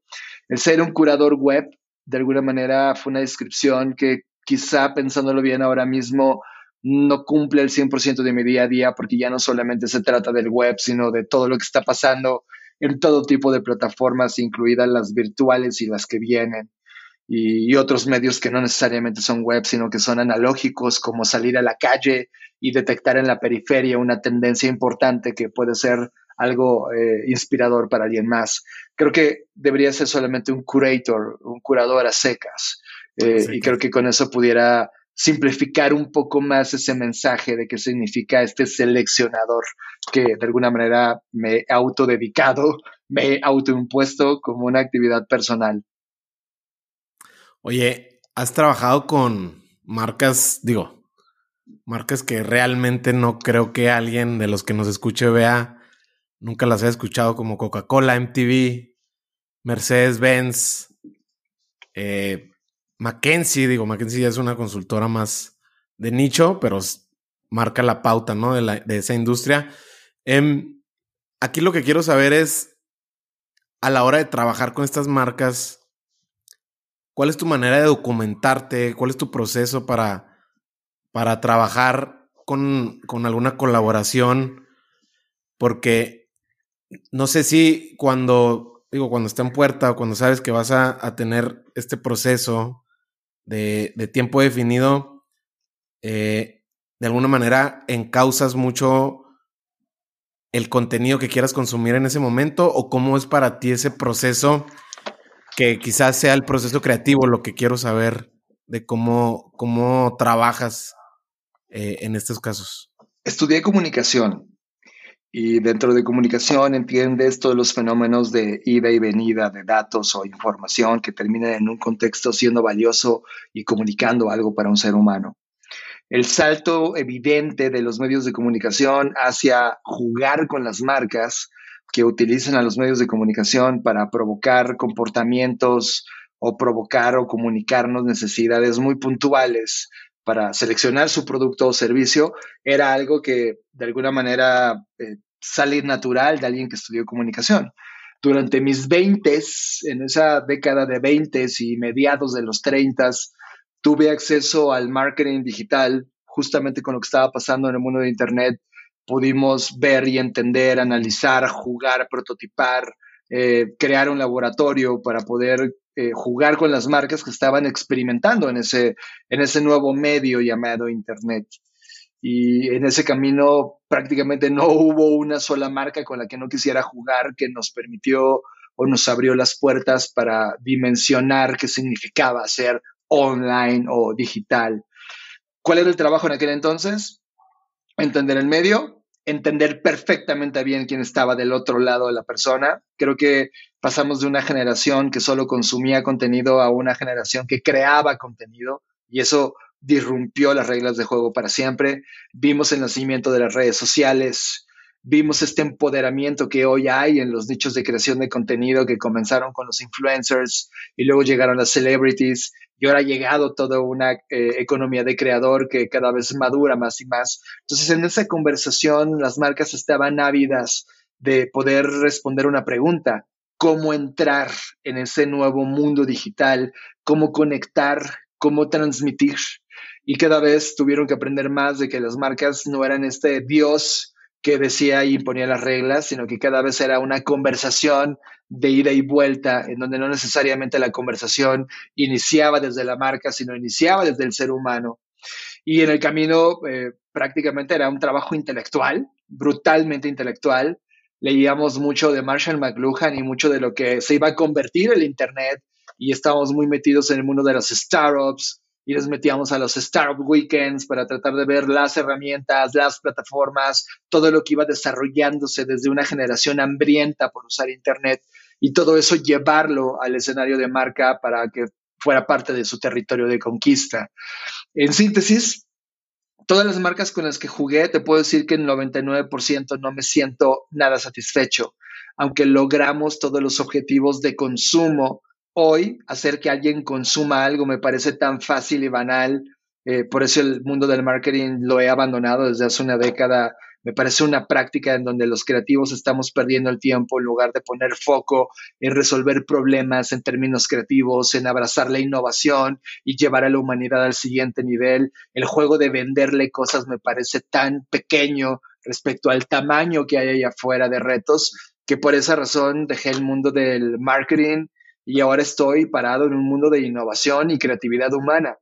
El ser un curador web, de alguna manera, fue una descripción que quizá pensándolo bien ahora mismo, no cumple el 100% de mi día a día porque ya no solamente se trata del web, sino de todo lo que está pasando en todo tipo de plataformas, incluidas las virtuales y las que vienen y, otros medios que no necesariamente son web, sino que son analógicos, como salir a la calle y detectar en la periferia una tendencia importante que puede ser algo eh, inspirador para alguien más. Creo que debería ser solamente un curator, un curador a secas. Eh, y creo que con eso pudiera simplificar un poco más ese mensaje de qué significa este seleccionador que de alguna manera me he autodedicado, [LAUGHS] me he autoimpuesto como una actividad personal. Oye, has trabajado con marcas, digo, marcas que realmente no creo que alguien de los que nos escuche vea, nunca las haya escuchado como Coca-Cola, MTV, Mercedes-Benz, eh, Mackenzie, digo, Mackenzie ya es una consultora más de nicho, pero marca la pauta, ¿no? De, esa industria. Em, aquí lo que quiero saber es, a la hora de trabajar con estas marcas, ¿Cuál es tu manera de documentarte? ¿Cuál es tu proceso para, para trabajar con, alguna colaboración? Porque no sé si cuando, digo, cuando está en puerta o cuando sabes que vas a, tener este proceso de, tiempo definido, eh, de alguna manera encausas mucho el contenido que quieras consumir en ese momento o cómo es para ti ese proceso que quizás sea el proceso creativo lo que quiero saber de cómo, cómo trabajas eh, en estos casos. Estudié comunicación y dentro de comunicación entiendes todos los fenómenos de ida y venida de datos o información que terminan en un contexto siendo valioso y comunicando algo para un ser humano. El salto evidente de los medios de comunicación hacia jugar con las marcas que utilizan a los medios de comunicación para provocar comportamientos o provocar o comunicarnos necesidades muy puntuales para seleccionar su producto o servicio, era algo que de alguna manera eh, sale natural de alguien que estudió comunicación. Durante mis 20, en esa década de 20 y mediados de los 30, tuve acceso al marketing digital justamente con lo que estaba pasando en el mundo de Internet pudimos ver y entender, analizar, jugar, prototipar, eh, crear un laboratorio para poder eh, jugar con las marcas que estaban experimentando en ese, en ese nuevo medio llamado Internet. Y en ese camino prácticamente no hubo una sola marca con la que no quisiera jugar que nos permitió o nos abrió las puertas para dimensionar qué significaba ser online o digital. ¿Cuál era el trabajo en aquel entonces? entender el medio, entender perfectamente bien quién estaba del otro lado de la persona. Creo que pasamos de una generación que solo consumía contenido a una generación que creaba contenido y eso disrumpió las reglas de juego para siempre. Vimos el nacimiento de las redes sociales, vimos este empoderamiento que hoy hay en los nichos de creación de contenido que comenzaron con los influencers y luego llegaron las celebrities y ahora ha llegado toda una eh, economía de creador que cada vez madura más y más. Entonces, en esa conversación, las marcas estaban ávidas de poder responder una pregunta, cómo entrar en ese nuevo mundo digital, cómo conectar, cómo transmitir. Y cada vez tuvieron que aprender más de que las marcas no eran este Dios que decía y imponía las reglas, sino que cada vez era una conversación de ida y vuelta, en donde no necesariamente la conversación iniciaba desde la marca, sino iniciaba desde el ser humano. Y en el camino eh, prácticamente era un trabajo intelectual, brutalmente intelectual. Leíamos mucho de Marshall McLuhan y mucho de lo que se iba a convertir el Internet y estábamos muy metidos en el mundo de las startups, y les metíamos a los Startup Weekends para tratar de ver las herramientas, las plataformas, todo lo que iba desarrollándose desde una generación hambrienta por usar Internet y todo eso llevarlo al escenario de marca para que fuera parte de su territorio de conquista. En síntesis, todas las marcas con las que jugué, te puedo decir que en 99% no me siento nada satisfecho, aunque logramos todos los objetivos de consumo hoy hacer que alguien consuma algo me parece tan fácil y banal. Eh, por eso el mundo del marketing lo he abandonado desde hace una década. Me parece una práctica en donde los creativos estamos perdiendo el tiempo en lugar de poner foco en resolver problemas en términos creativos, en abrazar la innovación y llevar a la humanidad al siguiente nivel. El juego de venderle cosas me parece tan pequeño respecto al tamaño que hay allá afuera de retos que por esa razón dejé el mundo del marketing y ahora estoy parado en un mundo de innovación y creatividad humana.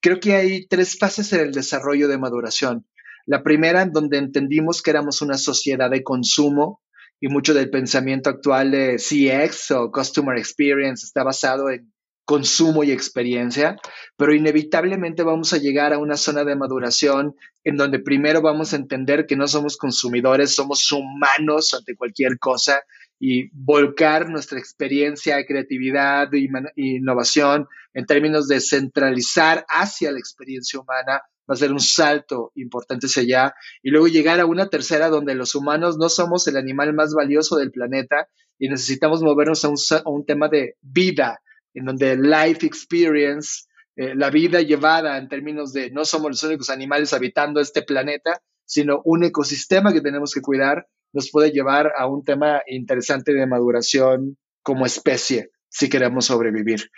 Creo que hay tres fases en el desarrollo de maduración. La primera, donde entendimos que éramos una sociedad de consumo y mucho del pensamiento actual de CX o Customer Experience está basado en consumo y experiencia, pero inevitablemente vamos a llegar a una zona de maduración en donde primero vamos a entender que no somos consumidores, somos humanos ante cualquier cosa y volcar nuestra experiencia, creatividad e innovación en términos de centralizar hacia la experiencia humana va a ser un salto importante hacia allá. Y luego llegar a una tercera donde los humanos no somos el animal más valioso del planeta y necesitamos movernos a un, a un tema de vida, en donde life experience, eh, la vida llevada en términos de no somos los únicos animales habitando este planeta, sino un ecosistema que tenemos que cuidar, nos puede llevar a un tema interesante de maduración como especie si queremos sobrevivir.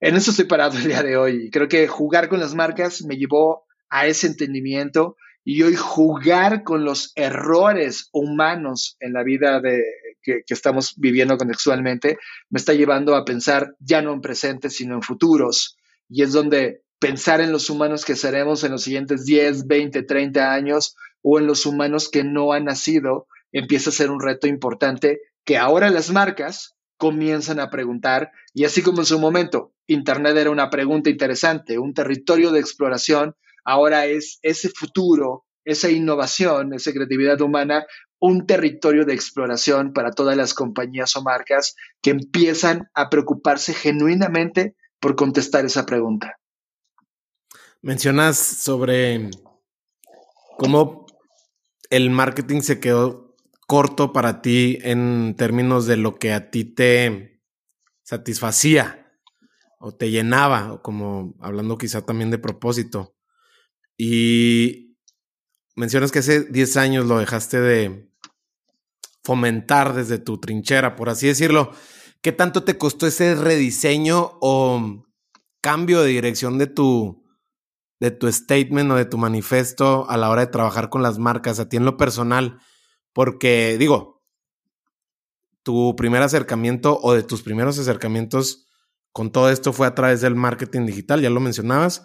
En eso estoy parado el día de hoy. Creo que jugar con las marcas me llevó a ese entendimiento y hoy jugar con los errores humanos en la vida de, que, estamos viviendo contextualmente me está llevando a pensar ya no en presentes, sino en futuros. Y es donde pensar en los humanos que seremos en los siguientes 10, 20, 30 años o en los humanos que no han nacido empieza a ser un reto importante que ahora las marcas comienzan a preguntar y así como en su momento Internet era una pregunta interesante, un territorio de exploración, ahora es ese futuro, esa innovación, esa creatividad humana, un territorio de exploración para todas las compañías o marcas que empiezan a preocuparse genuinamente por contestar esa pregunta. Mencionas sobre cómo el marketing se quedó corto para ti en términos de lo que a ti te satisfacía o te llenaba, o como hablando quizá también de propósito. Y mencionas que hace 10 años lo dejaste de fomentar desde tu trinchera, por así decirlo. ¿Qué tanto te costó ese rediseño o cambio de dirección de tu, de tu statement o de tu manifesto a la hora de trabajar con las marcas, a ti en lo personal? Porque digo, tu primer acercamiento o de tus primeros acercamientos con todo esto fue a través del marketing digital, ya lo mencionabas,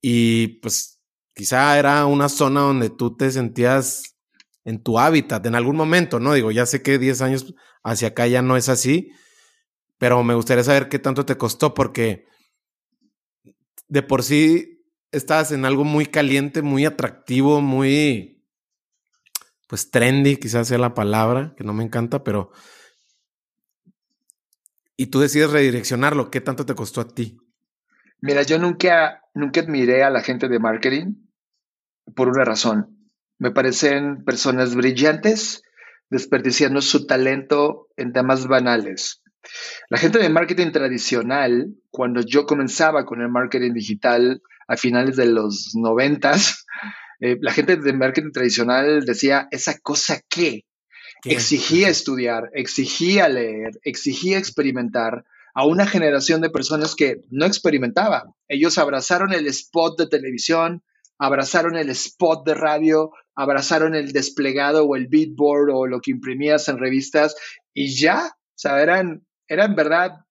y pues quizá era una zona donde tú te sentías en tu hábitat en algún momento, ¿no? Digo, ya sé que 10 años hacia acá ya no es así, pero me gustaría saber qué tanto te costó porque de por sí estabas en algo muy caliente, muy atractivo, muy, pues trendy, quizás sea la palabra, que no me encanta, pero... Y tú decides redireccionarlo, ¿qué tanto te costó a ti? Mira, yo nunca, nunca admiré a la gente de marketing por una razón. Me parecen personas brillantes, desperdiciando su talento en temas banales. La gente de marketing tradicional, cuando yo comenzaba con el marketing digital a finales de los noventas, eh, la gente de marketing tradicional decía, ¿esa cosa qué? Exigía estudiar, exigía leer, exigía experimentar, a una generación de personas que no experimentaban. Ellos abrazaron el spot de televisión, abrazaron el spot de radio, abrazaron el desplegado o el beatboard o lo que imprimías en revistas y ya, o sea, eran, eran verdad,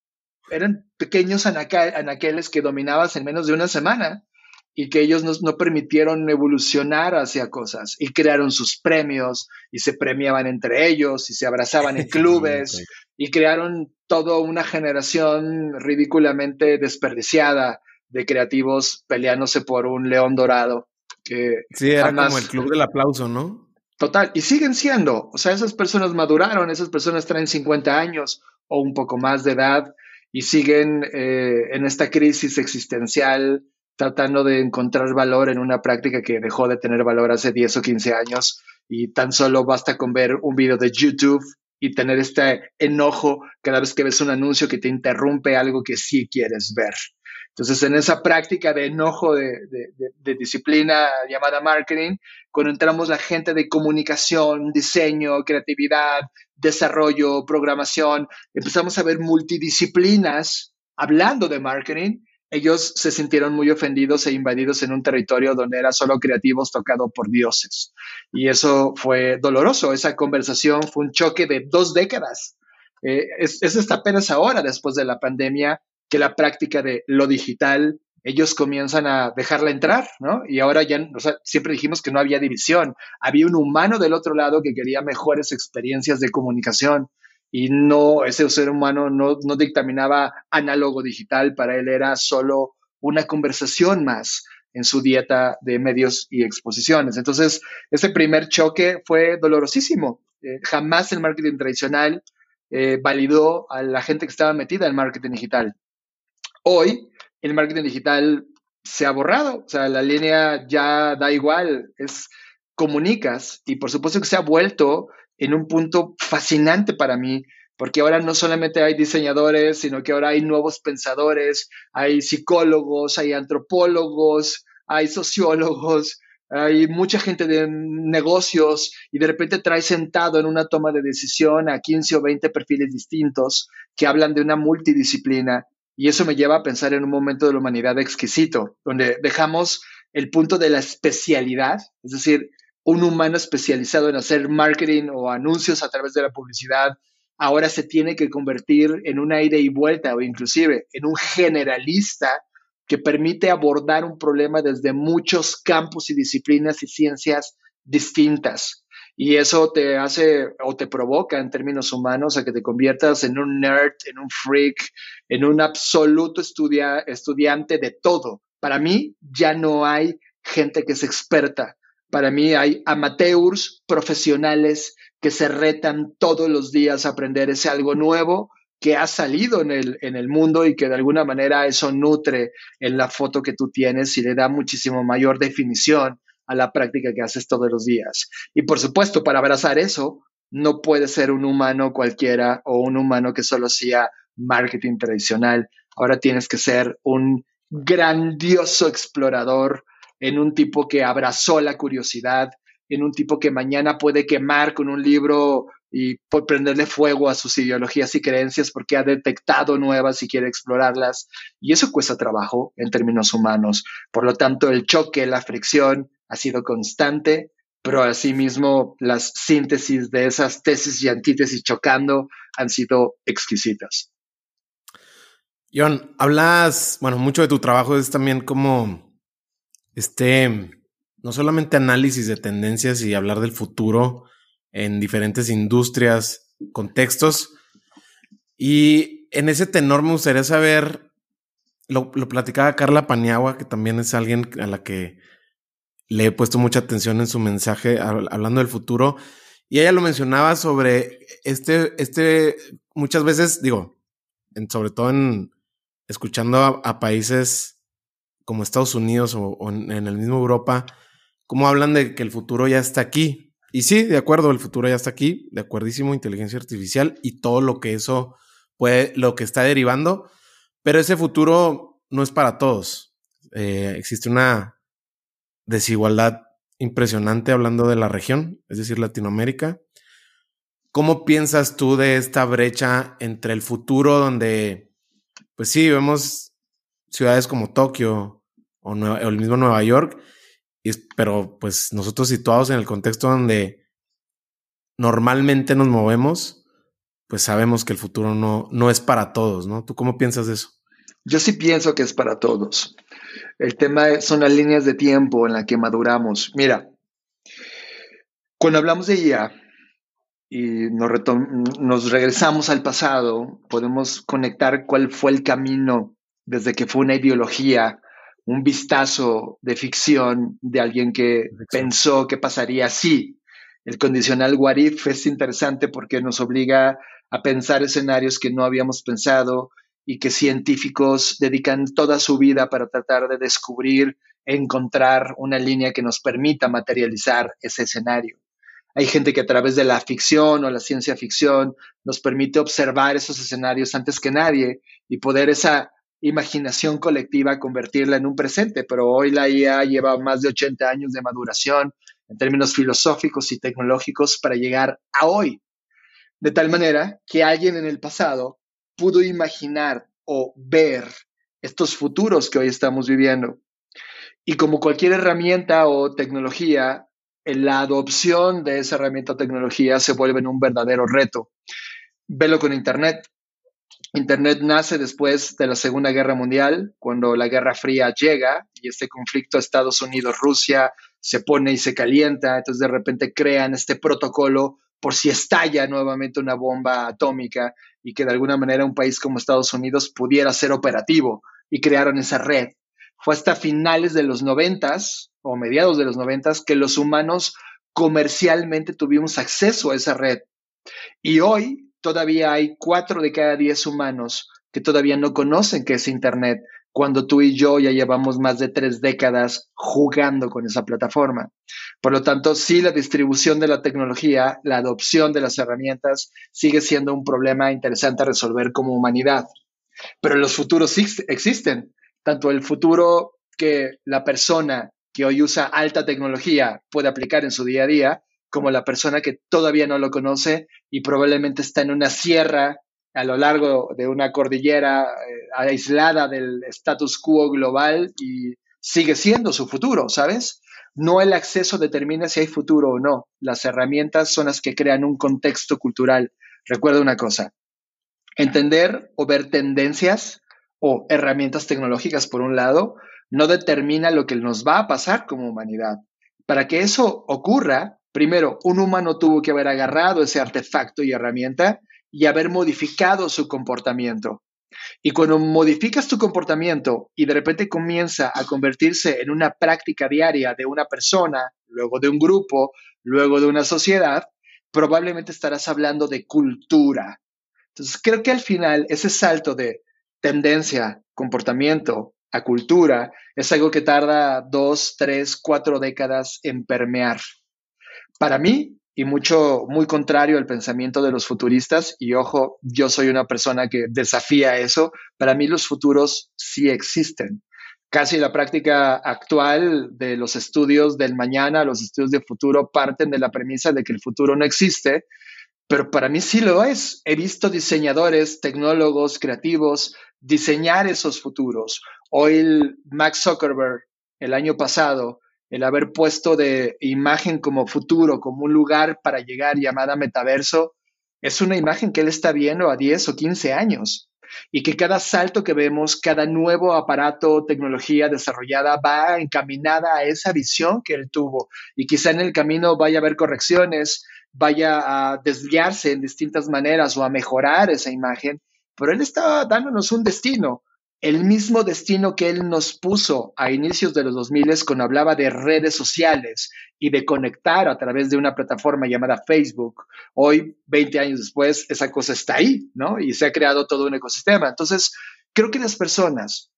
eran pequeños anaqueles que dominabas en menos de una semana y que ellos no, no, permitieron evolucionar hacia cosas y crearon sus premios y se premiaban entre ellos y se abrazaban en [LAUGHS] clubes y crearon toda una generación ridículamente desperdiciada de creativos peleándose por un león dorado. Que sí, era como el club del aplauso, ¿no? Total, y siguen siendo, o sea, esas personas maduraron, esas personas traen 50 años o un poco más de edad y siguen eh, en esta crisis existencial tratando de encontrar valor en una práctica que dejó de tener valor hace 10 o 15 años y tan solo basta con ver un video de YouTube y tener este enojo cada vez que ves un anuncio que te interrumpe algo que sí quieres ver. Entonces, en esa práctica de enojo de, disciplina llamada marketing, cuando entramos la gente de comunicación, diseño, creatividad, desarrollo, programación, empezamos a ver multidisciplinas hablando de marketing ellos se sintieron muy ofendidos e invadidos en un territorio donde era solo creativos tocado por dioses. Y eso fue doloroso. Esa conversación fue un choque de dos décadas. Eh, es, es hasta apenas ahora, después de la pandemia, que la práctica de lo digital, ellos comienzan a dejarla entrar, ¿no? Y ahora ya, siempre dijimos que no había división. Había un humano del otro lado que quería mejores experiencias de comunicación y no, ese ser humano no, no dictaminaba análogo digital, para él era solo una conversación más en su dieta de medios y exposiciones. Entonces, ese primer choque fue dolorosísimo. Eh, jamás el marketing tradicional eh, validó a la gente que estaba metida en marketing digital. Hoy, el marketing digital se ha borrado, o sea, la línea ya da igual, es comunicas y por supuesto que se ha vuelto en un punto fascinante para mí, porque ahora no solamente hay diseñadores, sino que ahora hay nuevos pensadores, hay psicólogos, hay antropólogos, hay sociólogos, hay mucha gente de negocios y de repente trae sentado en una toma de decisión a 15 o 20 perfiles distintos que hablan de una multidisciplina. Y eso me lleva a pensar en un momento de la humanidad exquisito, donde dejamos el punto de la especialidad, es decir, un humano especializado en hacer marketing o anuncios a través de la publicidad, ahora se tiene que convertir en un aire y vuelta o inclusive en un generalista que permite abordar un problema desde muchos campos y disciplinas y ciencias distintas. Y eso te hace o te provoca en términos humanos a que te conviertas en un nerd, en un freak, en un absoluto estudiante de todo. Para mí ya no hay gente que es experta para mí hay amateurs profesionales que se retan todos los días a aprender ese algo nuevo que ha salido en el, en el mundo y que de alguna manera eso nutre en la foto que tú tienes y le da muchísimo mayor definición a la práctica que haces todos los días. Y por supuesto, para abrazar eso, no puede ser un humano cualquiera o un humano que solo sea marketing tradicional. Ahora tienes que ser un grandioso explorador en un tipo que abrazó la curiosidad, en un tipo que mañana puede quemar con un libro y prenderle fuego a sus ideologías y creencias porque ha detectado nuevas y quiere explorarlas. Y eso cuesta trabajo en términos humanos. Por lo tanto, el choque, la fricción ha sido constante, pero asimismo las síntesis de esas tesis y antítesis chocando han sido exquisitas. John, hablas, bueno, mucho de tu trabajo es también como este, no solamente análisis de tendencias y hablar del futuro en diferentes industrias, contextos. Y en ese tenor me gustaría saber, lo, lo platicaba Carla Paniagua, que también es alguien a la que le he puesto mucha atención en su mensaje hablando del futuro. Y ella lo mencionaba sobre este, este, muchas veces, digo, sobre todo en escuchando a países como Estados Unidos o, en, el mismo Europa, cómo hablan de que el futuro ya está aquí. Y sí, de acuerdo, el futuro ya está aquí, de acuerdísimo, inteligencia artificial y todo lo que eso puede, lo que está derivando, pero ese futuro no es para todos. Eh, existe una desigualdad impresionante hablando de la región, es decir, Latinoamérica. ¿Cómo piensas tú de esta brecha entre el futuro donde, pues sí, vemos ciudades como Tokio o, el mismo Nueva York, pero pues nosotros situados en el contexto donde normalmente nos movemos, pues sabemos que el futuro no, no es para todos, ¿no? ¿Tú cómo piensas de eso? Yo sí pienso que es para todos. El tema son las líneas de tiempo en las que maduramos. Mira, cuando hablamos de IA y nos, nos regresamos al pasado, podemos conectar cuál fue el camino desde que fue una ideología, un vistazo de ficción de alguien que pensó que pasaría así. El condicional what es interesante porque nos obliga a pensar escenarios que no habíamos pensado y que científicos dedican toda su vida para tratar de descubrir, encontrar una línea que nos permita materializar ese escenario. Hay gente que a través de la ficción o la ciencia ficción nos permite observar esos escenarios antes que nadie y poder esa imaginación colectiva convertirla en un presente, pero hoy la IA lleva más de 80 años de maduración en términos filosóficos y tecnológicos para llegar a hoy. De tal manera que alguien en el pasado pudo imaginar o ver estos futuros que hoy estamos viviendo. Y como cualquier herramienta o tecnología, la adopción de esa herramienta o tecnología se vuelve un verdadero reto. Velo con Internet. Internet nace después de la Segunda Guerra Mundial, cuando la Guerra Fría llega y este conflicto Estados Unidos-Rusia se pone y se calienta, entonces de repente crean este protocolo por si estalla nuevamente una bomba atómica y que de alguna manera un país como Estados Unidos pudiera ser operativo y crearon esa red. Fue hasta finales de los noventas o mediados de los noventas que los humanos comercialmente tuvimos acceso a esa red. Y hoy todavía hay cuatro de cada diez humanos que todavía no conocen qué es Internet, cuando tú y yo ya llevamos más de tres décadas jugando con esa plataforma. Por lo tanto, sí, la distribución de la tecnología, la adopción de las herramientas sigue siendo un problema interesante a resolver como humanidad. Pero los futuros existen, tanto el futuro que la persona que hoy usa alta tecnología puede aplicar en su día a día, como la persona que todavía no lo conoce y probablemente está en una sierra a lo largo de una cordillera eh, aislada del status quo global y sigue siendo su futuro, ¿sabes? No el acceso determina si hay futuro o no. Las herramientas son las que crean un contexto cultural. Recuerda una cosa, entender o ver tendencias o herramientas tecnológicas por un lado no determina lo que nos va a pasar como humanidad. Para que eso ocurra, primero, un humano tuvo que haber agarrado ese artefacto y herramienta y haber modificado su comportamiento. Y cuando modificas tu comportamiento y de repente comienza a convertirse en una práctica diaria de una persona, luego de un grupo, luego de una sociedad, probablemente estarás hablando de cultura. Entonces, creo que al final ese salto de tendencia, comportamiento a cultura es algo que tarda dos, tres, cuatro décadas en permear. Para mí, y mucho, muy contrario al pensamiento de los futuristas, y ojo, yo soy una persona que desafía eso, para mí los futuros sí existen. Casi la práctica actual de los estudios del mañana, los estudios de futuro, parten de la premisa de que el futuro no existe, pero para mí sí lo es. He visto diseñadores, tecnólogos, creativos diseñar esos futuros. Hoy Max Zuckerberg, el año pasado, el haber puesto de imagen como futuro, como un lugar para llegar llamada metaverso, es una imagen que él está viendo a 10 o 15 años. Y que cada salto que vemos, cada nuevo aparato, tecnología desarrollada va encaminada a esa visión que él tuvo. Y quizá en el camino vaya a haber correcciones, vaya a desviarse en distintas maneras o a mejorar esa imagen, pero él estaba dándonos un destino el mismo destino que él nos puso a inicios de los 2000 cuando hablaba de redes sociales y de conectar a través de una plataforma llamada Facebook. Hoy, 20 años después, esa cosa está ahí, ¿no? Y se ha creado todo un ecosistema. Entonces, creo que las personas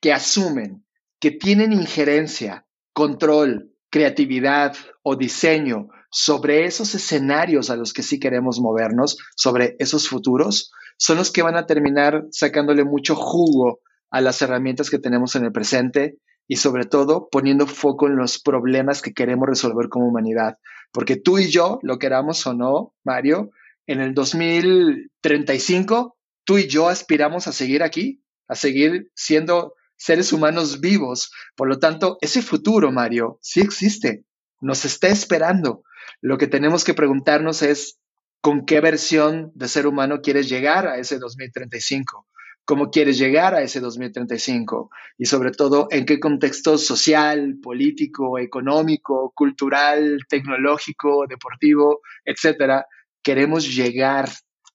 que asumen que tienen injerencia, control, creatividad o diseño sobre esos escenarios a los que sí queremos movernos, sobre esos futuros, son los que van a terminar sacándole mucho jugo a las herramientas que tenemos en el presente y sobre todo poniendo foco en los problemas que queremos resolver como humanidad. Porque tú y yo, lo queramos o no, Mario, en el 2035, tú y yo aspiramos a seguir aquí, a seguir siendo seres humanos vivos. Por lo tanto, ese futuro, Mario, sí existe, nos está esperando. Lo que tenemos que preguntarnos es, con qué versión de ser humano quieres llegar a ese 2035, cómo quieres llegar a ese 2035 y sobre todo en qué contexto social, político, económico, cultural, tecnológico, deportivo, etcétera, queremos llegar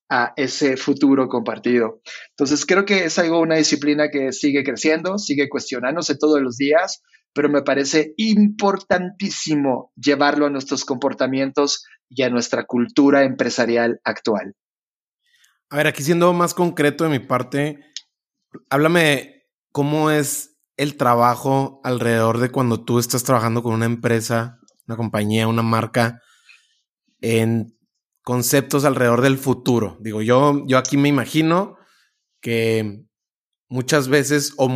a ese futuro compartido. Entonces creo que es algo, una disciplina que sigue creciendo, sigue cuestionándose todos los días, pero me parece importantísimo llevarlo a nuestros comportamientos y a nuestra cultura empresarial actual. A ver, aquí siendo más concreto de mi parte, háblame cómo es el trabajo alrededor de cuando tú estás trabajando con una empresa, una compañía, una marca, en conceptos alrededor del futuro. Digo, yo, yo aquí me imagino que muchas veces o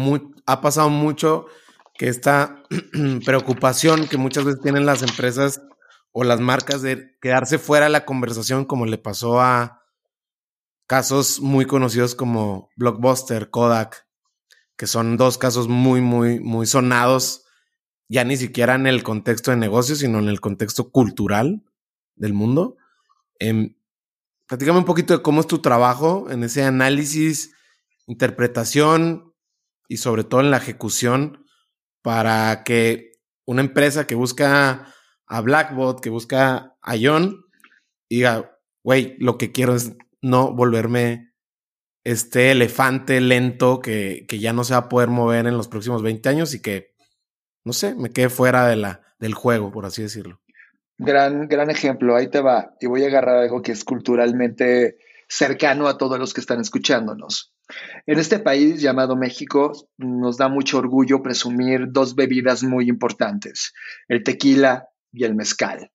ha pasado mucho que esta [CLEARS THROAT] preocupación que muchas veces tienen las empresas o las marcas de quedarse fuera de la conversación, como le pasó a casos muy conocidos como Blockbuster, Kodak, que son dos casos muy, muy, muy sonados, ya ni siquiera en el contexto de negocio, sino en el contexto cultural del mundo. Eh, platícame un poquito de cómo es tu trabajo en ese análisis, interpretación y sobre todo en la ejecución para que una empresa que busca a Blackbot, que busca a Ion, diga, güey, lo que quiero es no volverme este elefante lento que, que, ya no se va a poder mover en los próximos 20 años y que, no sé, me quede fuera de la, del juego, por así decirlo. Gran, gran ejemplo, ahí te va. Y voy a agarrar algo que es culturalmente cercano a todos los que están escuchándonos. En este país llamado México nos da mucho orgullo presumir dos bebidas muy importantes, el tequila y el mezcal.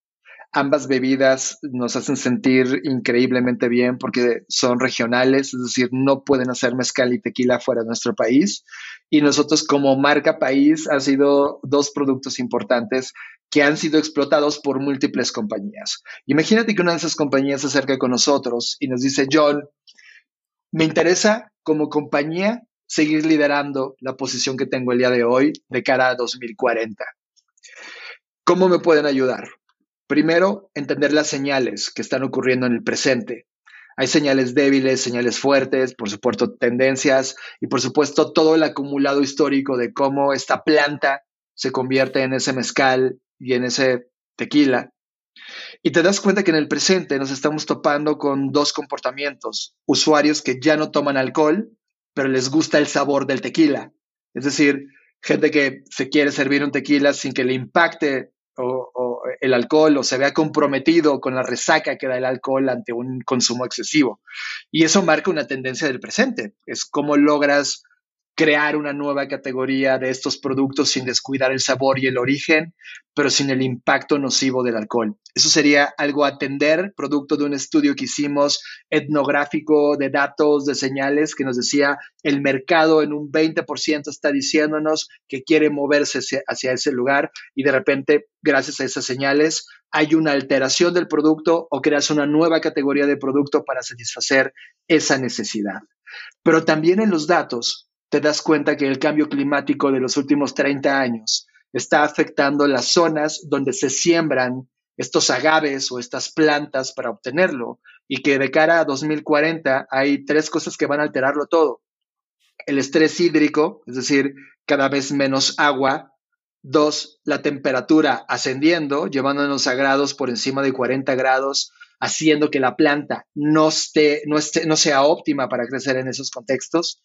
Ambas bebidas nos hacen sentir increíblemente bien porque son regionales, es decir, no pueden hacer mezcal y tequila fuera de nuestro país. Y nosotros como marca país han sido dos productos importantes que han sido explotados por múltiples compañías. Imagínate que una de esas compañías se acerca con nosotros y nos dice, John, me interesa como compañía seguir liderando la posición que tengo el día de hoy de cara a 2040. ¿Cómo me pueden ayudar? Primero, entender las señales que están ocurriendo en el presente. Hay señales débiles, señales fuertes, por supuesto tendencias y por supuesto todo el acumulado histórico de cómo esta planta se convierte en ese mezcal y en ese tequila. Y te das cuenta que en el presente nos estamos topando con dos comportamientos. Usuarios que ya no toman alcohol, pero les gusta el sabor del tequila. Es decir, gente que se quiere servir un tequila sin que le impacte o, el alcohol o se vea comprometido con la resaca que da el alcohol ante un consumo excesivo. Y eso marca una tendencia del presente. Es cómo logras crear una nueva categoría de estos productos sin descuidar el sabor y el origen, pero sin el impacto nocivo del alcohol. Eso sería algo a atender, producto de un estudio que hicimos etnográfico de datos, de señales, que nos decía el mercado en un 20% está diciéndonos que quiere moverse hacia ese lugar y de repente, gracias a esas señales, hay una alteración del producto o creas una nueva categoría de producto para satisfacer esa necesidad. Pero también en los datos te das cuenta que el cambio climático de los últimos 30 años está afectando las zonas donde se siembran estos agaves o estas plantas para obtenerlo y que de cara a 2040 hay tres cosas que van a alterarlo todo. El estrés hídrico, es decir, cada vez menos agua. Dos, la temperatura ascendiendo, llevándonos a grados por encima de 40 grados, haciendo que la planta no, esté, no, esté, no sea óptima para crecer en esos contextos.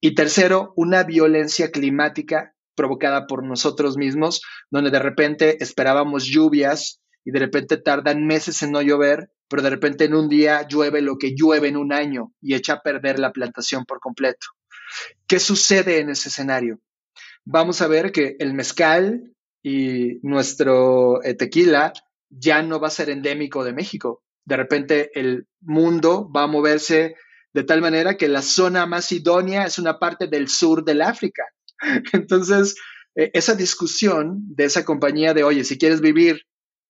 Y tercero, una violencia climática provocada por nosotros mismos, donde de repente esperábamos lluvias y de repente tardan meses en no llover, pero de repente en un día llueve lo que llueve en un año y echa a perder la plantación por completo. ¿Qué sucede en ese escenario? Vamos a ver que el mezcal y nuestro eh, tequila ya no va a ser endémico de México. De repente el mundo va a moverse de tal manera que la zona más idónea es una parte del sur del África. [LAUGHS] Entonces, eh, esa discusión de esa compañía de, oye, si quieres vivir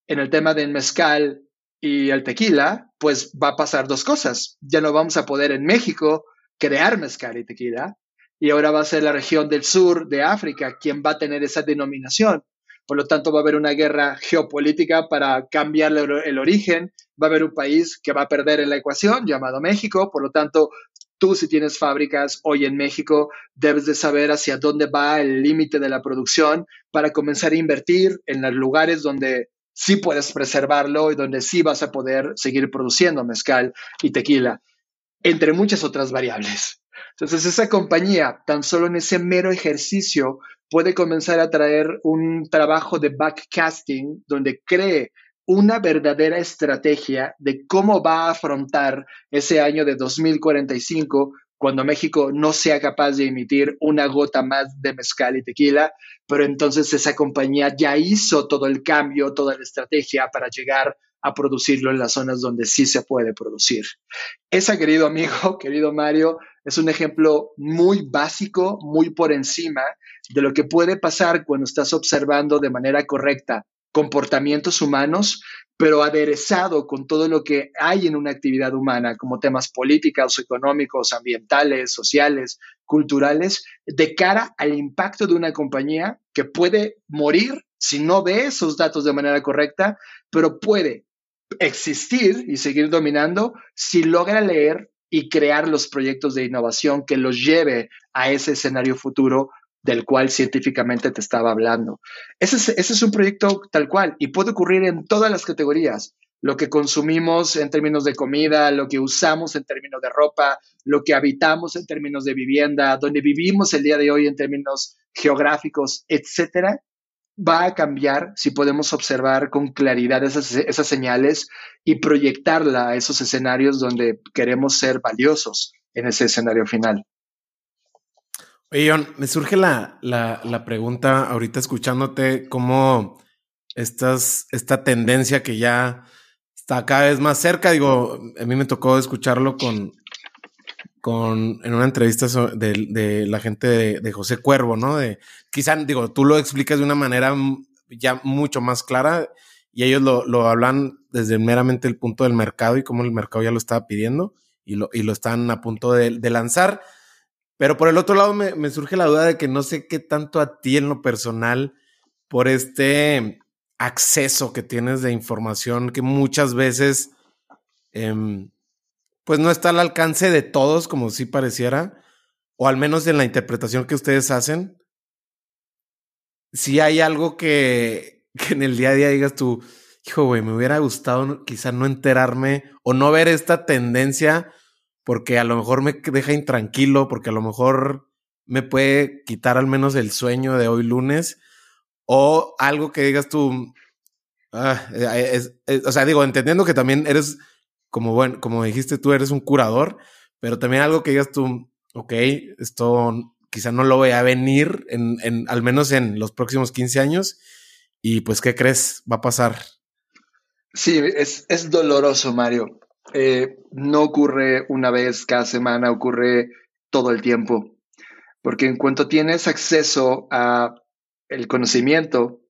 en el tema del mezcal y el tequila, pues va a pasar dos cosas. Ya no vamos a poder en México crear mezcal y tequila, y ahora va a ser la región del sur de África quien va a tener esa denominación. Por lo tanto, va a haber una guerra geopolítica para cambiar el origen. Va a haber un país que va a perder en la ecuación, llamado México. Por lo tanto, tú si tienes fábricas hoy en México, debes de saber hacia dónde va el límite de la producción para comenzar a invertir en los lugares donde sí puedes preservarlo y donde sí vas a poder seguir produciendo mezcal y tequila, entre muchas otras variables. Entonces, esa compañía, tan solo en ese mero ejercicio, puede comenzar a traer un trabajo de backcasting donde cree una verdadera estrategia de cómo va a afrontar ese año de 2045 cuando México no sea capaz de emitir una gota más de mezcal y tequila, pero entonces esa compañía ya hizo todo el cambio, toda la estrategia para llegar a producirlo en las zonas donde sí se puede producir. Esa, querido amigo, [LAUGHS] querido Mario, es un ejemplo muy básico, muy por encima de lo que puede pasar cuando estás observando de manera correcta comportamientos humanos pero aderezado con todo lo que hay en una actividad humana, como temas políticos, económicos, ambientales, sociales, culturales, de cara al impacto de una compañía que puede morir si no ve esos datos de manera correcta, pero puede existir y seguir dominando si logra leer y crear los proyectos de innovación que los lleve a ese escenario futuro del cual científicamente te estaba hablando. Ese es, ese es un proyecto tal cual y puede ocurrir en todas las categorías. Lo que consumimos en términos de comida, lo que usamos en términos de ropa, lo que habitamos en términos de vivienda, donde vivimos el día de hoy en términos geográficos, etcétera, va a cambiar si podemos observar con claridad esas, esas señales y proyectarla a esos escenarios donde queremos ser valiosos en ese escenario final. Oye, John, me surge la, la, pregunta ahorita escuchándote, cómo estás, esta tendencia que ya está cada vez más cerca, digo, a mí me tocó escucharlo con, en una entrevista de, la gente de, José Cuervo, ¿no? De, quizá, digo, tú lo explicas de una manera ya mucho más clara y ellos lo, lo hablan desde meramente el punto del mercado y cómo el mercado ya lo estaba pidiendo y lo, y lo están a punto de, lanzar. Pero por el otro lado me, surge la duda de que no sé qué tanto a ti en lo personal, por este acceso que tienes de información que muchas veces, em, pues no está al alcance de todos, como si pareciera, o al menos en la interpretación que ustedes hacen. Si hay algo [LAUGHS] que, en el día a día digas tú, hijo, güey, me hubiera gustado quizá no enterarme o no ver esta tendencia porque a lo mejor me deja intranquilo, porque a lo mejor me puede quitar al menos el sueño de hoy lunes, o algo que digas tú, ah, eh, o sea, digo, entendiendo que también eres, como, bueno, como dijiste tú, eres un curador, pero también algo que digas tú, ok, esto quizá no lo voy venir, en, en, al menos en los próximos 15 años, y pues, ¿qué crees? Va a pasar. Sí, es, es doloroso, Mario. Eh, no ocurre una vez cada semana, ocurre todo el tiempo. Porque en cuanto tienes acceso a el conocimiento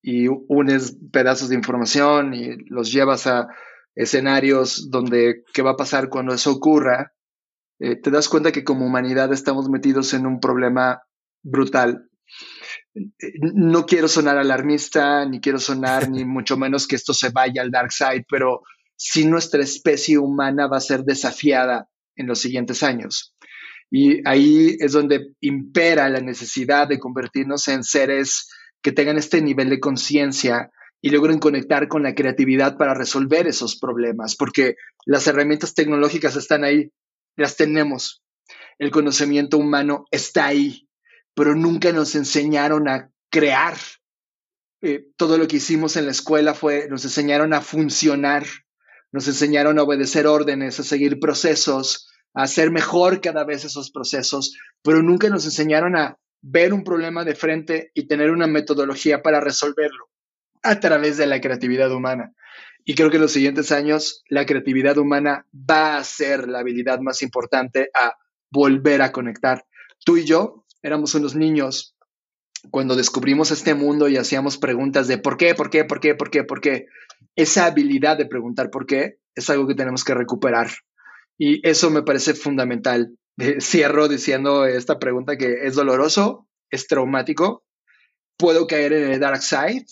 y unes pedazos de información y los llevas a escenarios donde qué va a pasar cuando eso ocurra, eh, te das cuenta que como humanidad estamos metidos en un problema brutal. No quiero sonar alarmista, ni quiero sonar, ni [LAUGHS] mucho menos que esto se vaya al dark side, pero si nuestra especie humana va a ser desafiada en los siguientes años. Y ahí es donde impera la necesidad de convertirnos en seres que tengan este nivel de conciencia y logren conectar con la creatividad para resolver esos problemas, porque las herramientas tecnológicas están ahí, las tenemos. El conocimiento humano está ahí, pero nunca nos enseñaron a crear. Eh, todo lo que hicimos en la escuela fue, nos enseñaron a funcionar, nos enseñaron a obedecer órdenes, a seguir procesos, a hacer mejor cada vez esos procesos, pero nunca nos enseñaron a ver un problema de frente y tener una metodología para resolverlo a través de la creatividad humana. Y creo que en los siguientes años la creatividad humana va a ser la habilidad más importante a volver a conectar. Tú y yo éramos unos niños cuando descubrimos este mundo y hacíamos preguntas de por qué, por qué, por qué, por qué, por qué esa habilidad de preguntar por qué es algo que tenemos que recuperar. Y eso me parece fundamental. [LAUGHS] Cierro diciendo esta pregunta que es doloroso, es traumático, puedo caer en el dark side.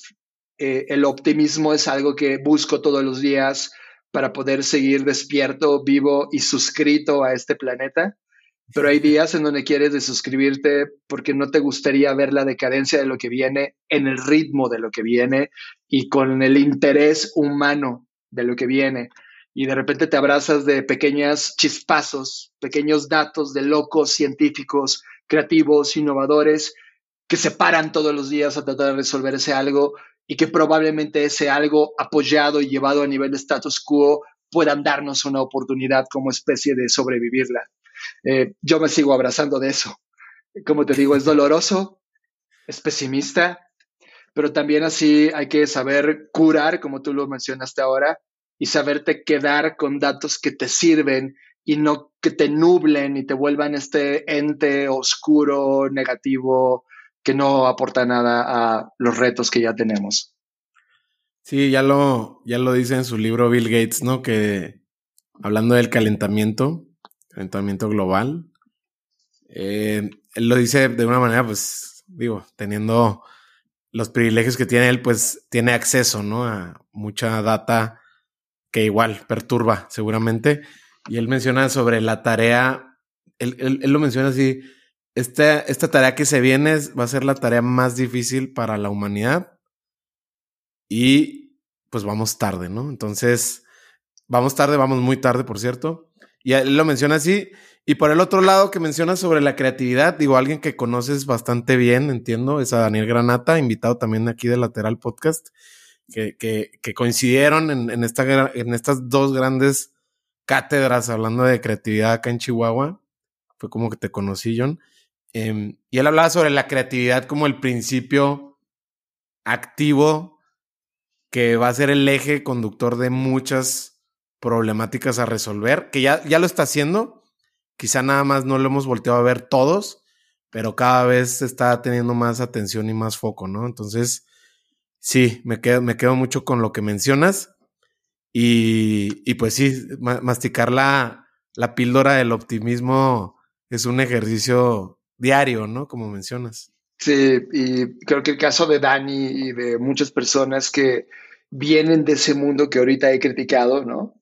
Eh, el optimismo es algo que busco todos los días para poder seguir despierto, vivo y suscrito a este planeta pero hay [LAUGHS] días en donde quieres desuscribirte porque no te gustaría ver la decadencia de lo que viene en el ritmo de lo que viene y con el interés humano de lo que viene. Y de repente te abrazas de pequeños chispazos, pequeños datos de locos científicos, creativos, innovadores, que se paran todos los días a tratar de resolver ese algo y que probablemente ese algo apoyado y llevado a nivel de status quo puedan darnos una oportunidad como especie de sobrevivirla. Eh, yo me sigo abrazando de eso. Como te digo, es doloroso, es pesimista, pero también así hay que saber curar, como tú lo mencionaste ahora, y saberte quedar con datos que te sirven y no que te nublen y te vuelvan este ente oscuro, negativo, que no aporta nada a los retos que ya tenemos. Sí, ya lo, ya lo dice en su libro Bill Gates, ¿no? Que hablando del calentamiento, calentamiento global, eh, él lo dice de una manera, pues, digo, teniendo los privilegios que tiene él, pues tiene acceso, ¿no? A mucha data que igual perturba seguramente. Y él menciona sobre la tarea, él, él lo menciona así, esta, esta tarea que se viene va a ser la tarea más difícil para la humanidad y pues vamos tarde, ¿no? Entonces, vamos tarde, vamos muy tarde, por cierto. Y él lo menciona así. Y por el otro lado que menciona sobre la creatividad, digo, alguien que conoces bastante bien, entiendo, es a Daniel Granata, invitado también aquí de Lateral Podcast, que, que, coincidieron en, en estas dos grandes cátedras hablando de creatividad acá en Chihuahua. Fue como que te conocí, John. Eh, y él hablaba sobre la creatividad como el principio activo que va a ser el eje conductor de muchas problemáticas a resolver, que ya, ya lo está haciendo. Quizá nada más no lo hemos volteado a ver todos, pero cada vez está teniendo más atención y más foco, ¿no? Entonces, sí, me quedo, me quedo mucho con lo que mencionas. Y, y pues sí, masticar la, la píldora del optimismo es un ejercicio diario, ¿no? Como mencionas. Sí, y creo que el caso de Dani y de muchas personas que vienen de ese mundo que ahorita he criticado, ¿no?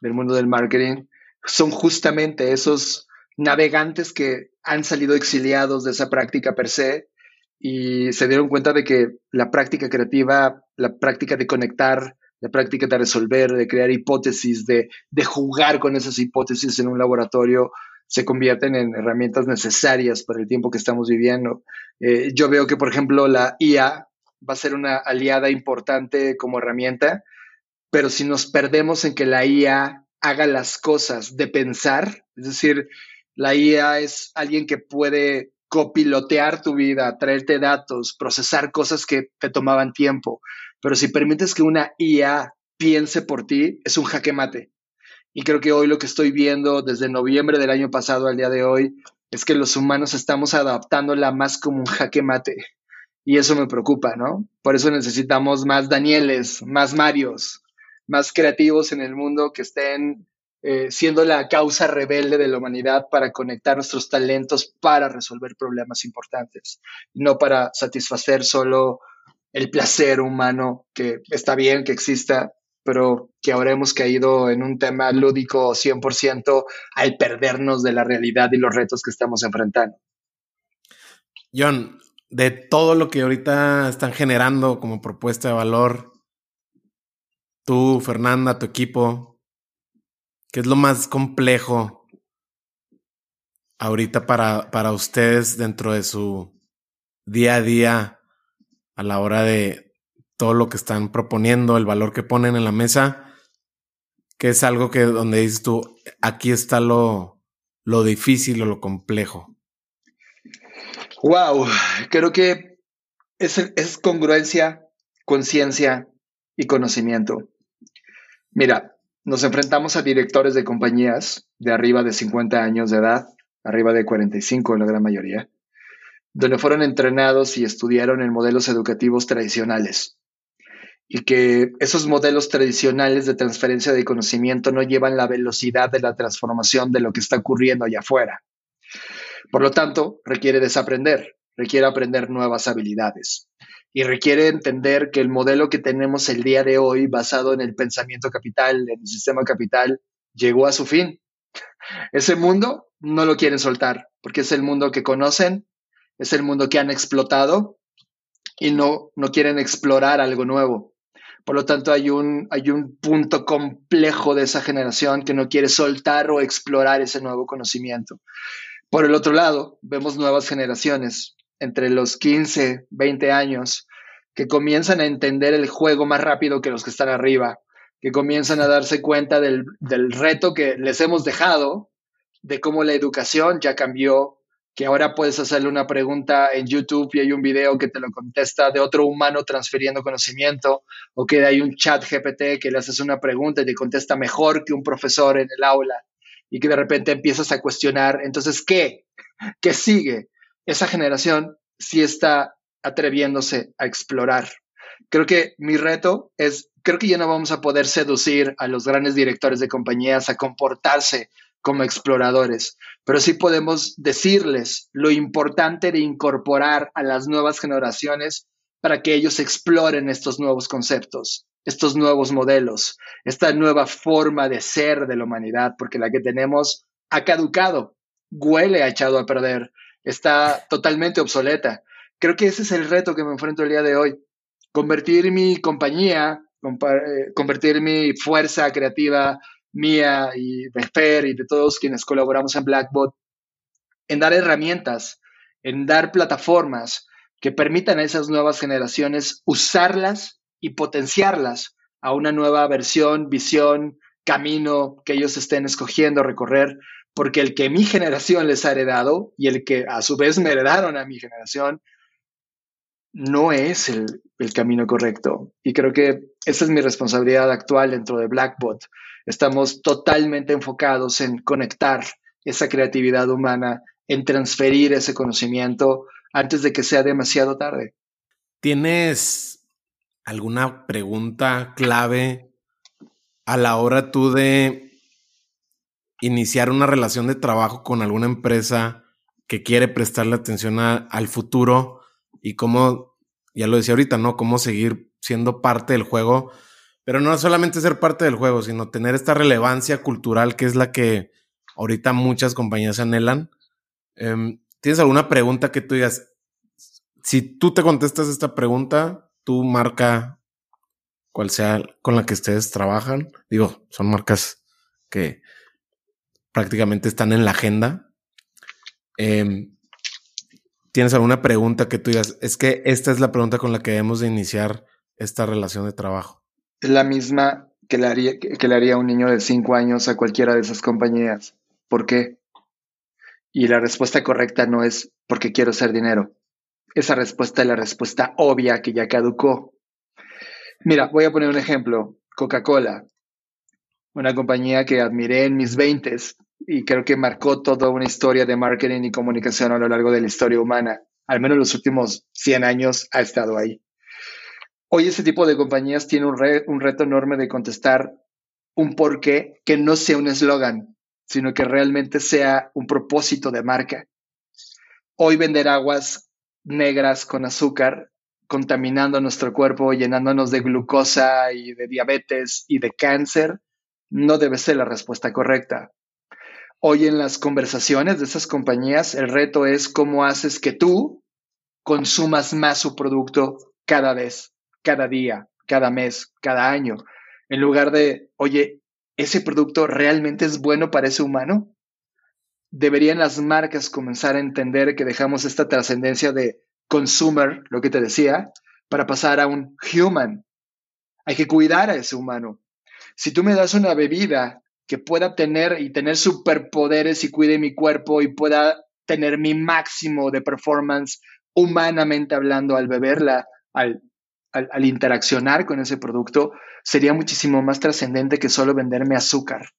Del mundo del marketing, son justamente esos navegantes que han salido exiliados de esa práctica per se y se dieron cuenta de que la práctica creativa, la práctica de conectar, la práctica de resolver, de crear hipótesis, de, de jugar con esas hipótesis en un laboratorio, se convierten en herramientas necesarias para el tiempo que estamos viviendo. Eh, yo veo que, por ejemplo, la IA va a ser una aliada importante como herramienta, pero si nos perdemos en que la IA haga las cosas de pensar, es decir, la IA es alguien que puede copilotear tu vida, traerte datos, procesar cosas que te tomaban tiempo, pero si permites que una IA piense por ti, es un jaque mate. Y creo que hoy lo que estoy viendo desde noviembre del año pasado al día de hoy es que los humanos estamos adaptándola más como un jaque mate. Y eso me preocupa, ¿no? Por eso necesitamos más Danieles, más Marios, más creativos en el mundo que estén eh, siendo la causa rebelde de la humanidad para conectar nuestros talentos para resolver problemas importantes, no para satisfacer solo el placer humano, que está bien que exista, pero que ahora hemos caído en un tema lúdico 100% al perdernos de la realidad y los retos que estamos enfrentando. John, de todo lo que ahorita están generando como propuesta de valor, tú, Fernanda, tu equipo, ¿qué es lo más complejo ahorita para, para ustedes dentro de su día a día a la hora de, todo lo que están proponiendo, el valor que ponen en la mesa, que es algo que donde dices tú, aquí está lo, lo difícil o lo complejo. Wow, creo que es, es congruencia, conciencia y conocimiento. Mira, nos enfrentamos a directores de compañías de arriba de 50 años de edad, arriba de 45 en la gran mayoría, donde fueron entrenados y estudiaron en modelos educativos tradicionales, y que esos modelos tradicionales de transferencia de conocimiento no llevan la velocidad de la transformación de lo que está ocurriendo allá afuera. Por lo tanto, requiere desaprender, requiere aprender nuevas habilidades y requiere entender que el modelo que tenemos el día de hoy, basado en el pensamiento capital, en el sistema capital, llegó a su fin. Ese mundo no lo quieren soltar porque es el mundo que conocen, es el mundo que han explotado y no, no quieren explorar algo nuevo. Por lo tanto, hay un, hay un punto complejo de esa generación que no quiere soltar o explorar ese nuevo conocimiento. Por el otro lado, vemos nuevas generaciones entre los 15, 20 años que comienzan a entender el juego más rápido que los que están arriba, que comienzan a darse cuenta del, del reto que les hemos dejado, de cómo la educación ya cambió, que ahora puedes hacerle una pregunta en YouTube y hay un video que te lo contesta de otro humano transfiriendo conocimiento, o que hay un chat GPT que le haces una pregunta y te contesta mejor que un profesor en el aula, y que de repente empiezas a cuestionar, entonces, ¿qué? ¿Qué sigue? Esa generación sí está atreviéndose a explorar. Creo que mi reto es, creo que ya no vamos a poder seducir a los grandes directores de compañías a comportarse como exploradores, pero sí podemos decirles lo importante de incorporar a las nuevas generaciones para que ellos exploren estos nuevos conceptos, estos nuevos modelos, esta nueva forma de ser de la humanidad, porque la que tenemos ha caducado, huele, ha echado a perder, está totalmente obsoleta. Creo que ese es el reto que me enfrento el día de hoy. Convertir mi compañía, eh, convertir mi fuerza creativa mía y de Fer y de todos quienes colaboramos en Blackbot en dar herramientas, en dar plataformas que permitan a esas nuevas generaciones usarlas y potenciarlas a una nueva versión, visión, camino que ellos estén escogiendo recorrer, porque el que mi generación les ha heredado y el que a su vez me heredaron a mi generación, no es el, el camino correcto. Y creo que esa es mi responsabilidad actual dentro de Blackbot. Estamos totalmente enfocados en conectar esa creatividad humana, en transferir ese conocimiento antes de que sea demasiado tarde. ¿Tienes alguna pregunta clave a la hora tú de iniciar una relación de trabajo con alguna empresa que quiere prestarle atención al futuro y cómo, ya lo decía ahorita, ¿no? Cómo seguir siendo parte del juego, pero no solamente ser parte del juego, sino tener esta relevancia cultural que es la que ahorita muchas compañías anhelan. Em, ¿Tienes alguna pregunta que tú digas? Si tú te contestas esta pregunta, tú marca cual sea con la que ustedes trabajan. Digo, son marcas que prácticamente están en la agenda. Em, ¿Tienes alguna pregunta que tú digas? Es que esta es la pregunta con la que debemos de iniciar esta relación de trabajo. La misma que le haría, que le haría un niño de cinco años a cualquiera de esas compañías. ¿Por qué? Y la respuesta correcta no es porque quiero hacer dinero. Esa respuesta es la respuesta obvia que ya caducó. Mira, voy a poner un ejemplo. Coca-Cola, una compañía que admiré en mis veintes y creo que marcó toda una historia de marketing y comunicación a lo largo de la historia humana. Al menos los últimos 100 años ha estado ahí. Hoy ese tipo de compañías tiene un, reto enorme de contestar un porqué que no sea un eslogan, sino que realmente sea un propósito de marca. Hoy vender aguas negras con azúcar, contaminando nuestro cuerpo, llenándonos de glucosa y de diabetes y de cáncer, no debe ser la respuesta correcta. Hoy en las conversaciones de esas compañías, el reto es cómo haces que tú consumas más su producto cada vez, cada día, cada mes, cada año, en lugar de, oye, ¿ese producto realmente es bueno para ese humano? Deberían las marcas comenzar a entender que dejamos esta trascendencia de consumer, lo que te decía, para pasar a un human. Hay que cuidar a ese humano. Si tú me das una bebida que pueda tener y tener superpoderes y cuide mi cuerpo y pueda tener mi máximo de performance humanamente hablando al beberla, al, al, interaccionar con ese producto, sería muchísimo más trascendente que solo venderme azúcar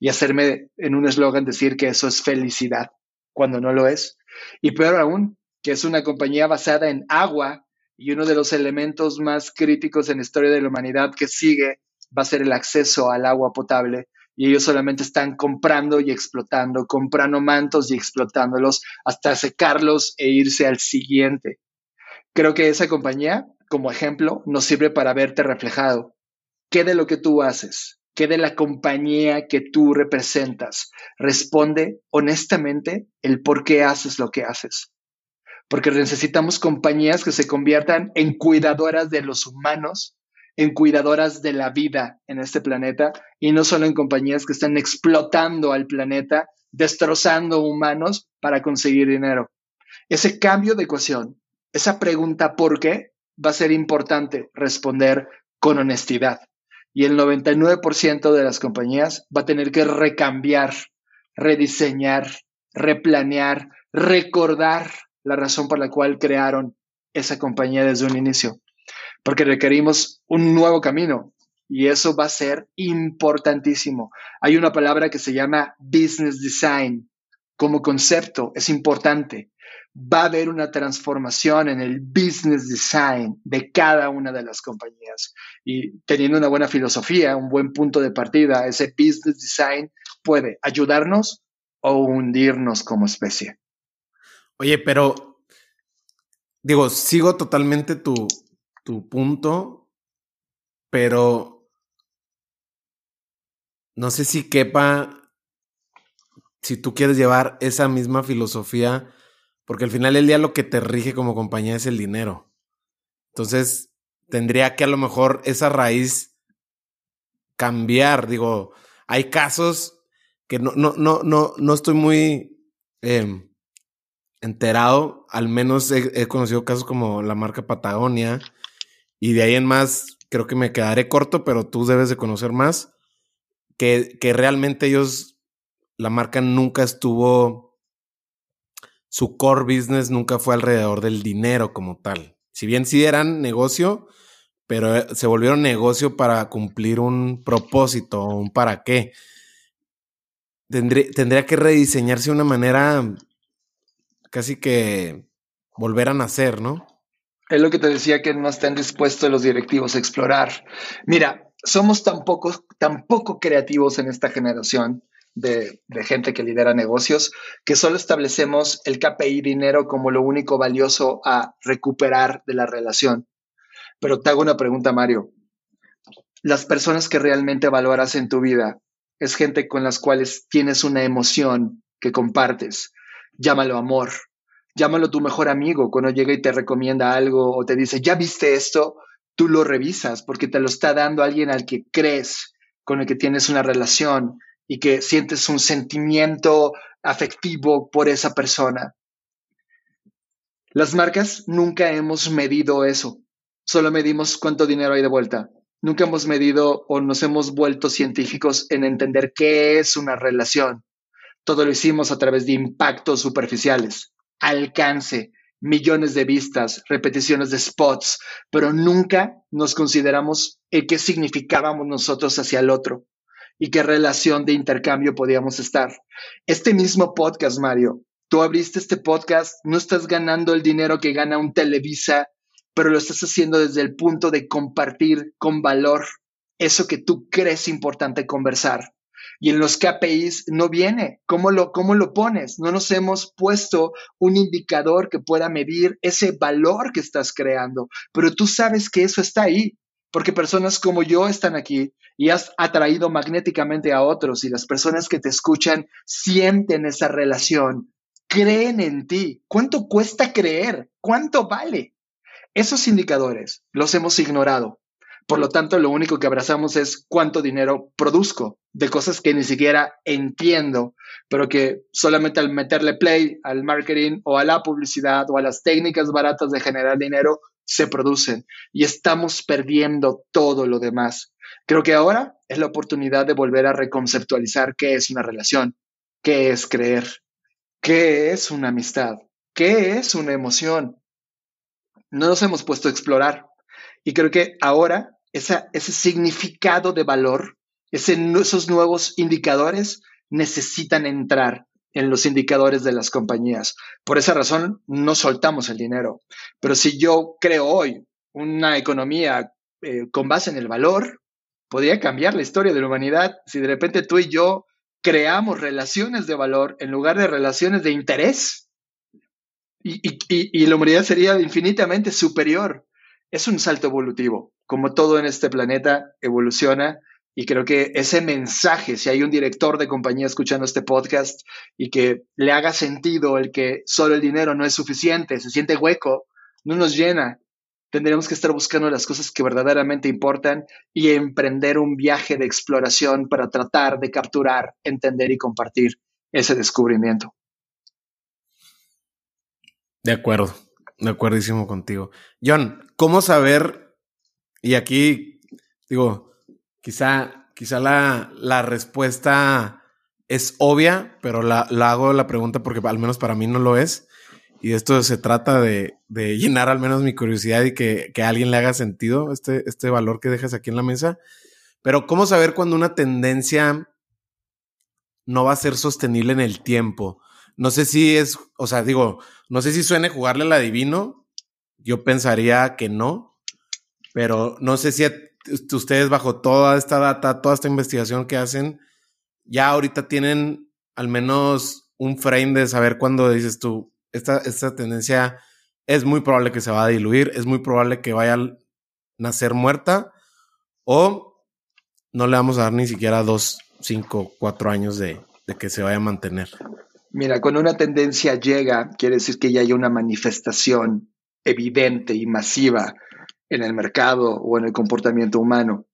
y hacerme en un eslogan decir que eso es felicidad, cuando no lo es. Y peor aún, que es una compañía basada en agua y uno de los elementos más críticos en la historia de la humanidad que sigue va a ser el acceso al agua potable y ellos solamente están comprando y explotando, comprando mantos y explotándolos hasta secarlos e irse al siguiente. Creo que esa compañía, como ejemplo, nos sirve para verte reflejado. ¿Qué de lo que tú haces? ¿Qué de la compañía que tú representas? Responde honestamente el por qué haces lo que haces. Porque necesitamos compañías que se conviertan en cuidadoras de los humanos en cuidadoras de la vida en este planeta y no solo en compañías que están explotando al planeta, destrozando humanos para conseguir dinero. Ese cambio de ecuación, esa pregunta ¿por qué? Va a ser importante responder con honestidad. Y el 99% de las compañías va a tener que recambiar, rediseñar, replanear, recordar la razón por la cual crearon esa compañía desde un inicio porque requerimos un nuevo camino y eso va a ser importantísimo. Hay una palabra que se llama business design como concepto, es importante. Va a haber una transformación en el business design de cada una de las compañías. Y teniendo una buena filosofía, un buen punto de partida, ese business design puede ayudarnos o hundirnos como especie. Oye, pero digo, sigo totalmente tu, tu punto, pero no sé si quepa, si tú quieres llevar esa misma filosofía porque al final del día lo que te rige como compañía es el dinero. Entonces, tendría que a lo mejor esa raíz cambiar. Digo, hay casos que no, no, no, no, no estoy muy em, enterado. Al menos he, conocido casos como la marca Patagonia. Y de ahí en más, creo que me quedaré corto, pero tú debes de conocer más. Que, que realmente ellos, la marca nunca estuvo su core business nunca fue alrededor del dinero como tal. Si bien sí eran negocio, pero eh, se volvieron negocio para cumplir un propósito, un para qué. Tendría, que rediseñarse de una manera casi que volver a nacer, ¿no? Es lo que te decía que no están dispuestos los directivos a explorar. Mira, somos tan tan poco creativos en esta generación de, gente que lidera negocios, que solo establecemos el KPI dinero como lo único valioso a recuperar de la relación. Pero te hago una pregunta, Mario. Las personas que realmente valoras en tu vida es gente con las cuales tienes una emoción que compartes. Llámalo amor. Llámalo tu mejor amigo cuando llega y te recomienda algo o te dice, ya viste esto, tú lo revisas porque te lo está dando alguien al que crees, con el que tienes una relación y que sientes un sentimiento afectivo por esa persona. Las marcas nunca hemos medido eso, solo medimos cuánto dinero hay de vuelta. Nunca hemos medido o nos hemos vuelto científicos en entender qué es una relación. Todo lo hicimos a través de impactos superficiales, alcance, millones de vistas, repeticiones de spots, pero nunca nos consideramos el qué significábamos nosotros hacia el otro y qué relación de intercambio podíamos estar. Este mismo podcast, Mario, tú abriste este podcast, no estás ganando el dinero que gana un Televisa, pero lo estás haciendo desde el punto de compartir con valor eso que tú crees importante conversar. Y en los KPIs no viene. ¿Cómo lo, ¿Cómo lo pones? No nos hemos puesto un indicador que pueda medir ese valor que estás creando, pero tú sabes que eso está ahí porque personas como yo están aquí y has atraído magnéticamente a otros y las personas que te escuchan sienten esa relación, creen en ti. ¿Cuánto cuesta creer? ¿Cuánto vale? Esos indicadores los hemos ignorado. Por lo tanto, lo único que abrazamos es cuánto dinero produzco de cosas que ni siquiera entiendo, pero que solamente al meterle play al marketing o a la publicidad o a las técnicas baratas de generar dinero, se producen y estamos perdiendo todo lo demás. Creo que ahora es la oportunidad de volver a reconceptualizar qué es una relación, qué es creer, qué es una amistad, qué es una emoción. No nos hemos puesto a explorar y creo que ahora ese significado de valor, esos nuevos indicadores necesitan entrar en los indicadores de las compañías. Por esa razón, no soltamos el dinero. Pero si yo creo hoy una economía eh, con base en el valor, podría cambiar la historia de la humanidad si de repente tú y yo creamos relaciones de valor en lugar de relaciones de interés. Y, y la humanidad sería infinitamente superior. Es un salto evolutivo. Como todo en este planeta evoluciona, y creo que ese mensaje, si hay un director de compañía escuchando este podcast y que le haga sentido el que solo el dinero no es suficiente, se siente hueco, no nos llena, tendríamos que estar buscando las cosas que verdaderamente importan y emprender un viaje de exploración para tratar de capturar, entender y compartir ese descubrimiento. De acuerdo, de acuerdísimo contigo. John, ¿cómo saber? Y aquí digo, Quizá, quizá la, la respuesta es obvia, pero la, hago la pregunta porque al menos para mí no lo es. Y esto se trata de, de llenar al menos mi curiosidad y que, que, a alguien le haga sentido este, este valor que dejas aquí en la mesa. Pero ¿cómo saber cuando una tendencia no va a ser sostenible en el tiempo? no sé si es, o sea, digo, no sé si suene jugarle al adivino. Yo pensaría que no, pero no sé si ustedes bajo toda esta data, toda esta investigación que hacen, ya ahorita tienen al menos un frame de saber cuándo dices tú, esta, esta tendencia es muy probable que se va a diluir, es muy probable que vaya a nacer muerta o no le vamos a dar ni siquiera dos, cinco, cuatro años de, de que se vaya a mantener. Mira, cuando una tendencia llega, quiere decir que ya hay una manifestación evidente y masiva en el mercado o en el comportamiento humano.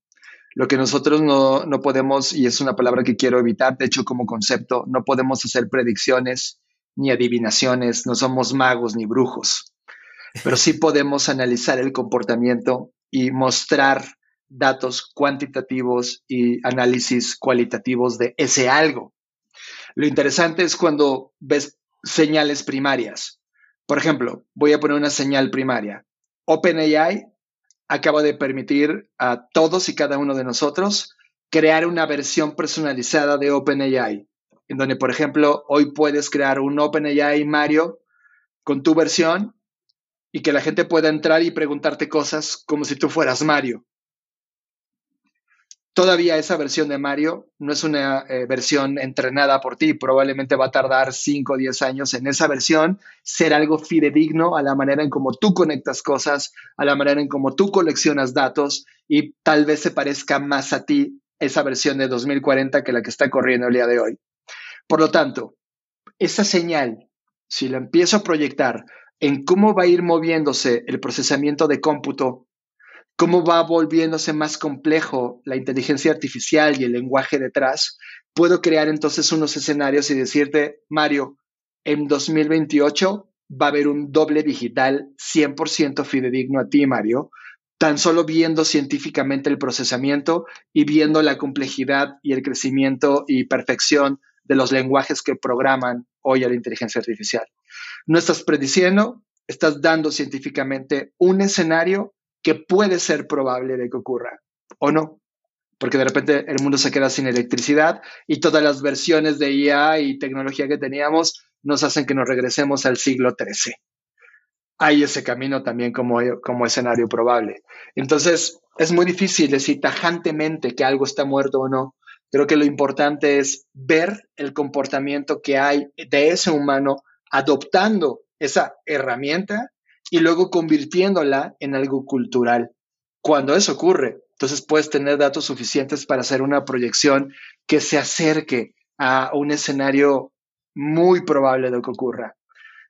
Lo que nosotros no, no, podemos, y es una palabra que quiero evitar, de hecho como concepto, no podemos hacer predicciones ni adivinaciones, no somos magos ni brujos, pero sí podemos analizar el comportamiento y mostrar datos cuantitativos y análisis cualitativos de ese algo. Lo interesante es cuando ves señales primarias. Por ejemplo, voy a poner una señal primaria. OpenAI acaba de permitir a todos y cada uno de nosotros crear una versión personalizada de OpenAI, en donde, por ejemplo, hoy puedes crear un OpenAI Mario con tu versión y que la gente pueda entrar y preguntarte cosas como si tú fueras Mario. Todavía esa versión de Mario no es una eh, versión entrenada por ti, probablemente va a tardar 5 o 10 años en esa versión ser algo fidedigno a la manera en cómo tú conectas cosas, a la manera en cómo tú coleccionas datos y tal vez se parezca más a ti esa versión de 2040 que la que está corriendo el día de hoy. Por lo tanto, esa señal, si la empiezo a proyectar en cómo va a ir moviéndose el procesamiento de cómputo cómo va volviéndose más complejo la inteligencia artificial y el lenguaje detrás, puedo crear entonces unos escenarios y decirte, Mario, en 2028 va a haber un doble digital 100% fidedigno a ti, Mario, tan solo viendo científicamente el procesamiento y viendo la complejidad y el crecimiento y perfección de los lenguajes que programan hoy a la inteligencia artificial. No estás prediciendo, estás dando científicamente un escenario que puede ser probable de que ocurra o no, porque de repente el mundo se queda sin electricidad y todas las versiones de IA y tecnología que teníamos nos hacen que nos regresemos al siglo XIII. Hay ese camino también como, como escenario probable. Entonces, es muy difícil decir tajantemente que algo está muerto o no. Creo que lo importante es ver el comportamiento que hay de ese humano adoptando esa herramienta y luego convirtiéndola en algo cultural. Cuando eso ocurre, entonces puedes tener datos suficientes para hacer una proyección que se acerque a un escenario muy probable de que ocurra.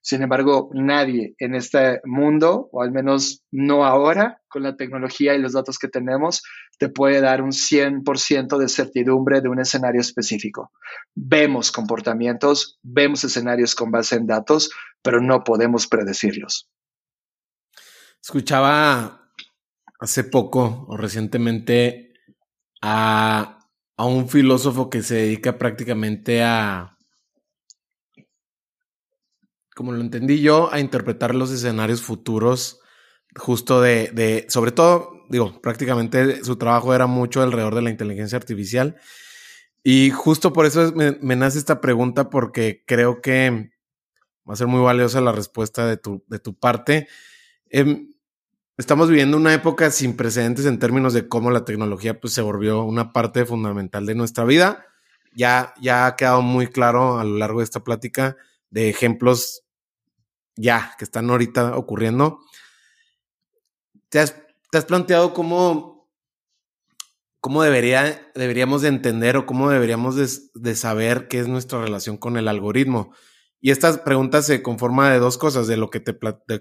Sin embargo, nadie en este mundo, o al menos no ahora, con la tecnología y los datos que tenemos, te puede dar un 100% de certidumbre de un escenario específico. Vemos comportamientos, vemos escenarios con base en datos, pero no podemos predecirlos. Escuchaba hace poco o recientemente a, un filósofo que se dedica prácticamente a, como lo entendí yo, a interpretar los escenarios futuros justo de, de, sobre todo, digo, prácticamente su trabajo era mucho alrededor de la inteligencia artificial. Y justo por eso me, nace esta pregunta porque creo que va a ser muy valiosa la respuesta de tu, de tu parte. Em, Estamos viviendo una época sin precedentes en términos de cómo la tecnología pues, se volvió una parte fundamental de nuestra vida. Ya, ya ha quedado muy claro a lo largo de esta plática de ejemplos ya que están ahorita ocurriendo. ¿Te has, planteado cómo, cómo debería, deberíamos de entender o cómo deberíamos de, de saber qué es nuestra relación con el algoritmo? Y esta pregunta se conforma de dos cosas, de lo que te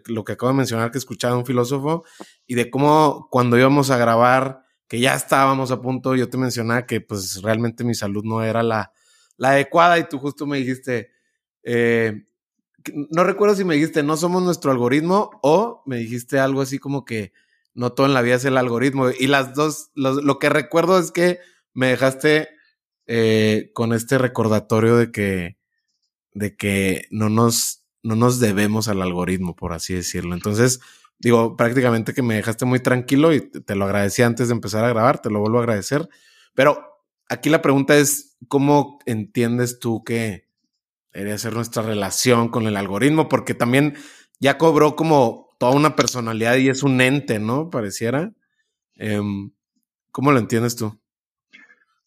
lo que acabo de mencionar que escuchaba un filósofo y de cómo cuando íbamos a grabar, que ya estábamos a punto, yo te mencionaba que pues realmente mi salud no era la, la adecuada y tú justo me dijiste, eh, no recuerdo si me dijiste, no somos nuestro algoritmo o me dijiste algo así como que no todo en la vida es el algoritmo. Y las dos, lo, que recuerdo es que me dejaste eh, con este recordatorio de que de que no nos, no nos debemos al algoritmo, por así decirlo. Entonces, digo, prácticamente que me dejaste muy tranquilo y te lo agradecí antes de empezar a grabar, te lo vuelvo a agradecer. Pero aquí la pregunta es, ¿cómo entiendes tú que debería ser nuestra relación con el algoritmo, porque también ya cobró como toda una personalidad y es un ente, ¿no? Pareciera. Em, ¿Cómo lo entiendes tú?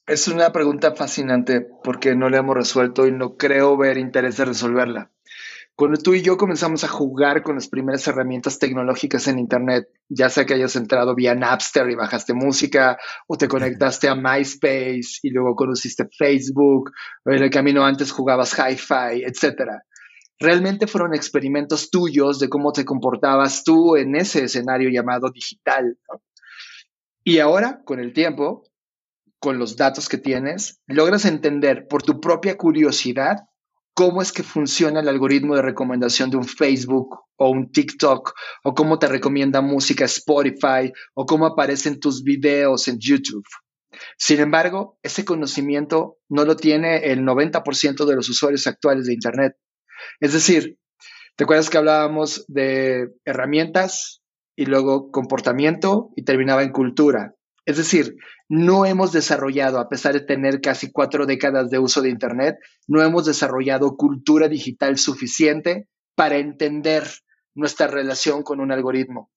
Es una pregunta fascinante porque no la hemos resuelto y no creo ver interés de resolverla. Cuando tú y yo comenzamos a jugar con las primeras herramientas tecnológicas en Internet, ya sea que hayas entrado vía Napster y bajaste música, o te conectaste a MySpace y luego conociste Facebook, o en el camino antes jugabas Hi-Fi, etc. Realmente fueron experimentos tuyos de cómo te comportabas tú en ese escenario llamado digital. Y ahora, con el tiempo, con los datos que tienes, logras entender por tu propia curiosidad cómo es que funciona el algoritmo de recomendación de un Facebook o un TikTok, o cómo te recomienda música Spotify, o cómo aparecen tus videos en YouTube. Sin embargo, ese conocimiento no lo tiene el 90% de los usuarios actuales de Internet. Es decir, ¿te acuerdas que hablábamos de herramientas y luego comportamiento y terminaba en cultura? Es decir, no hemos desarrollado, a pesar de tener casi cuatro décadas de uso de Internet, no hemos desarrollado cultura digital suficiente para entender nuestra relación con un algoritmo.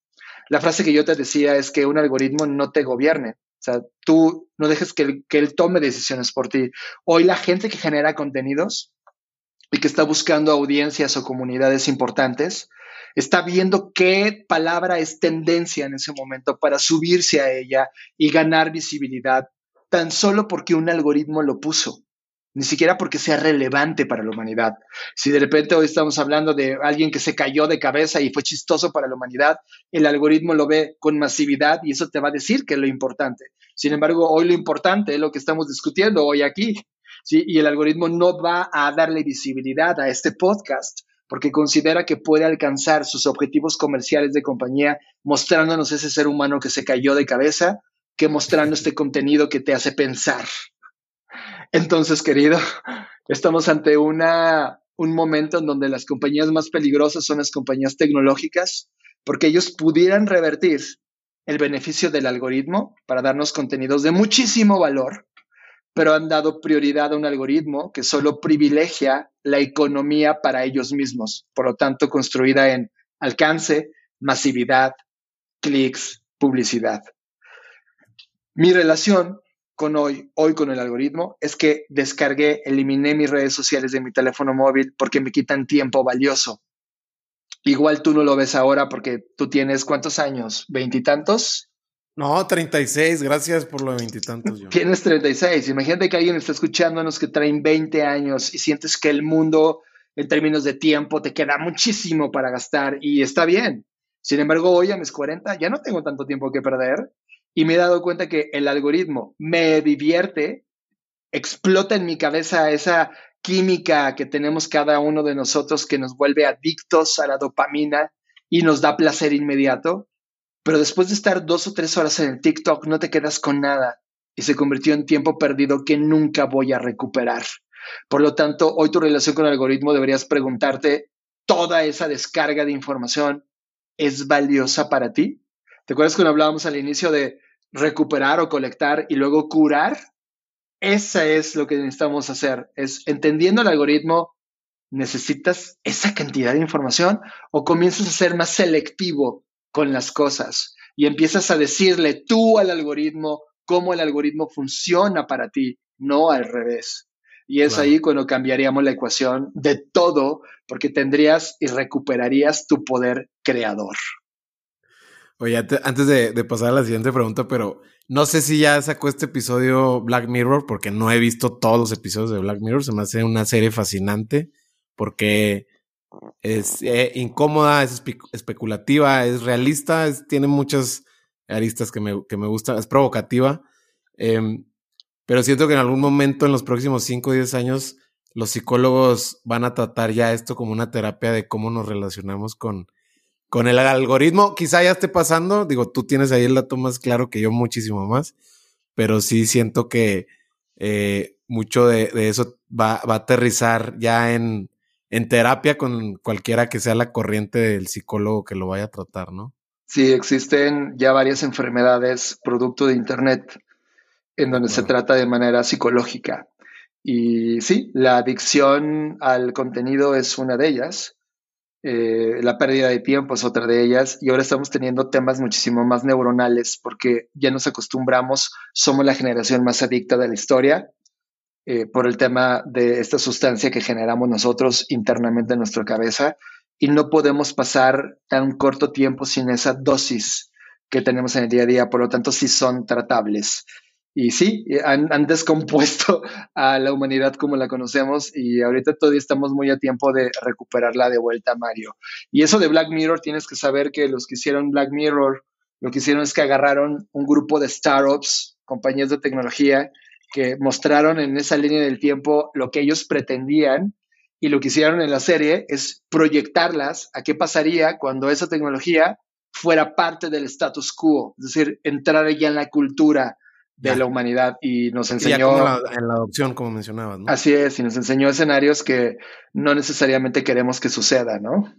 La frase que yo te decía es que un algoritmo no te gobierne. O sea, tú no dejes que él, que él tome decisiones por ti. Hoy la gente que genera contenidos y que está buscando audiencias o comunidades importantes, está viendo qué palabra es tendencia en ese momento para subirse a ella y ganar visibilidad, tan solo porque un algoritmo lo puso, ni siquiera porque sea relevante para la humanidad. Si de repente hoy estamos hablando de alguien que se cayó de cabeza y fue chistoso para la humanidad, el algoritmo lo ve con masividad y eso te va a decir que es lo importante. Sin embargo, hoy lo importante es lo que estamos discutiendo hoy aquí. Y el algoritmo no va a darle visibilidad a este podcast porque considera que puede alcanzar sus objetivos comerciales de compañía mostrándonos ese ser humano que se cayó de cabeza, que mostrando este contenido que te hace pensar. Entonces, querido, estamos ante una, un momento en donde las compañías más peligrosas son las compañías tecnológicas, porque ellos pudieran revertir el beneficio del algoritmo para darnos contenidos de muchísimo valor, pero han dado prioridad a un algoritmo que solo privilegia la economía para ellos mismos, por lo tanto construida en alcance, masividad, clics, publicidad. Mi relación con hoy, hoy con el algoritmo, es que descargué, eliminé mis redes sociales de mi teléfono móvil porque me quitan tiempo valioso. Igual tú no lo ves ahora porque tú tienes cuántos años, veintitantos. No, 36, gracias por lo de veintitantos. Tienes 36. Imagínate que alguien está escuchándonos que traen 20 años y sientes que el mundo, en términos de tiempo, te queda muchísimo para gastar y está bien. Sin embargo, hoy a mis 40 ya no tengo tanto tiempo que perder y me he dado cuenta que el algoritmo me divierte, explota en mi cabeza esa química que tenemos cada uno de nosotros que nos vuelve adictos a la dopamina y nos da placer inmediato pero después de estar dos o tres horas en el TikTok no te quedas con nada y se convirtió en tiempo perdido que nunca voy a recuperar. Por lo tanto, hoy tu relación con el algoritmo deberías preguntarte, ¿toda esa descarga de información es valiosa para ti? ¿Te acuerdas cuando hablábamos al inicio de recuperar o colectar y luego curar? Esa es lo que necesitamos hacer, es entendiendo el algoritmo, ¿necesitas esa cantidad de información o comienzas a ser más selectivo con las cosas y empiezas a decirle tú al algoritmo cómo el algoritmo funciona para ti, no al revés. Y es ahí cuando cambiaríamos la ecuación de todo, porque tendrías y recuperarías tu poder creador. Oye, antes de, de, pasar a la siguiente pregunta, pero no sé si ya sacó este episodio Black Mirror, porque no he visto todos los episodios de Black Mirror. Se me hace una serie fascinante, porque es eh, incómoda, es especulativa, es realista, tiene muchas aristas que me, que me gustan, es provocativa. Em, pero siento que en algún momento en los próximos 5 o 10 años los psicólogos van a tratar ya esto como una terapia de cómo nos relacionamos con, con el algoritmo. Quizá ya esté pasando, digo, tú tienes ahí el dato más claro que yo, muchísimo más, pero sí siento que eh, mucho de, de eso va, va, a aterrizar ya en, en terapia con cualquiera que sea la corriente del psicólogo que lo vaya a tratar, ¿no? Sí, existen ya varias enfermedades producto de Internet en donde se trata de manera psicológica. Y sí, la adicción al contenido es una de ellas. Eh, la pérdida de tiempo es otra de ellas. Y ahora estamos teniendo temas muchísimo más neuronales porque ya nos acostumbramos, somos la generación más adicta de la historia eh, por el tema de esta sustancia que generamos nosotros internamente en nuestra cabeza y no podemos pasar tan corto tiempo sin esa dosis que tenemos en el día a día, por lo tanto sí son tratables. Y sí, han, han, descompuesto [LAUGHS] a la humanidad como la conocemos y ahorita todavía estamos muy a tiempo de recuperarla de vuelta, Mario. Y eso de Black Mirror, tienes que saber que los que hicieron Black Mirror, lo que hicieron es que agarraron un grupo de startups, compañías de tecnología, que mostraron en esa línea del tiempo lo que ellos pretendían y lo que hicieron en la serie es proyectarlas a qué pasaría cuando esa tecnología fuera parte del status quo, es decir, entrar ya en la cultura de la humanidad y nos enseñó... en la adopción, como mencionabas, ¿no? Así es, y nos enseñó escenarios que no necesariamente queremos que suceda, ¿no?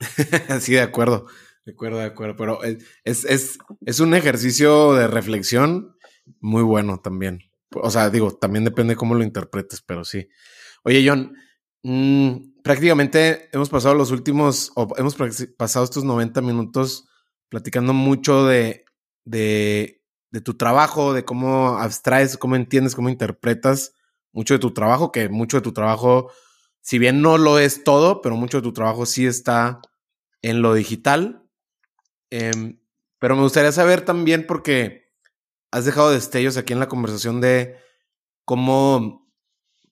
[LAUGHS] sí, de acuerdo, de acuerdo, de acuerdo, pero es, es, es un ejercicio de reflexión muy bueno también. O sea, digo, también depende cómo lo interpretes, pero sí. Oye, John, mmm, prácticamente hemos pasado los últimos, o hemos pasado estos 90 minutos platicando mucho de, de, de tu trabajo, de cómo abstraes, cómo entiendes, cómo interpretas mucho de tu trabajo, que mucho de tu trabajo, si bien no lo es todo, pero mucho de tu trabajo sí está en lo digital. Eh, pero me gustaría saber también, porque has dejado destellos aquí en la conversación de cómo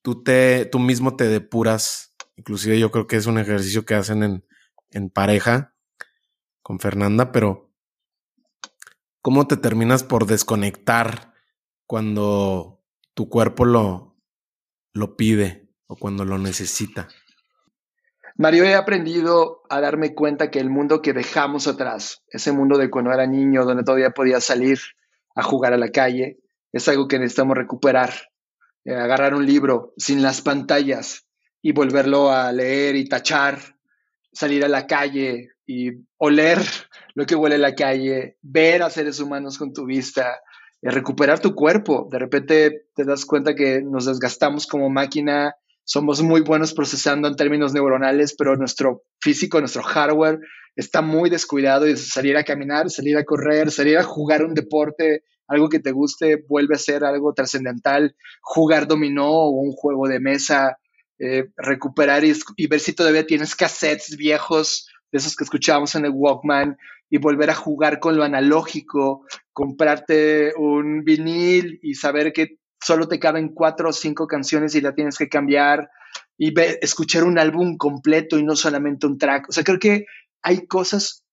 tú te, tú mismo te depuras. Inclusive yo creo que es un ejercicio que hacen en, en pareja con Fernanda, pero ¿cómo te terminas por desconectar cuando tu cuerpo lo, lo pide o cuando lo necesita? Mario, he aprendido a darme cuenta que el mundo que dejamos atrás, ese mundo de cuando era niño, donde todavía podía salir, a jugar a la calle. Es algo que necesitamos recuperar. Eh, agarrar un libro sin las pantallas y volverlo a leer y tachar, salir a la calle y oler [LAUGHS] lo que huele la calle, ver a seres humanos con tu vista, eh, recuperar tu cuerpo. De repente te das cuenta que nos desgastamos como máquina, somos muy buenos procesando en términos neuronales, pero nuestro físico, nuestro hardware está muy descuidado y salir a caminar, salir a correr, salir a jugar un deporte, algo que te guste, vuelve a ser algo trascendental, jugar dominó o un juego de mesa, eh, recuperar y, y, ver si todavía tienes cassettes viejos de esos que escuchábamos en el Walkman y volver a jugar con lo analógico, comprarte un vinil y saber que solo te caben cuatro o cinco canciones y la tienes que cambiar y escuchar un álbum completo y no solamente un track. O sea, creo que hay cosas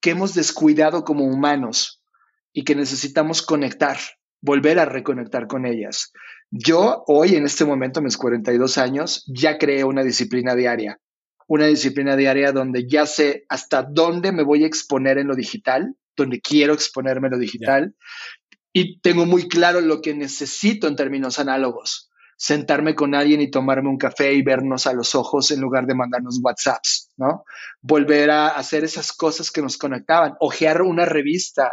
que hemos descuidado como humanos y que necesitamos conectar, volver a reconectar con ellas. Yo hoy, en este momento, mis 42 años, ya creé una disciplina diaria, una disciplina diaria donde ya sé hasta dónde me voy a exponer en lo digital, donde quiero exponerme en lo digital, y tengo muy claro lo que necesito en términos análogos. Sentarme con alguien y tomarme un café y vernos a los ojos en lugar de mandarnos WhatsApps, ¿no? Volver a hacer esas cosas que nos conectaban, ojear una revista,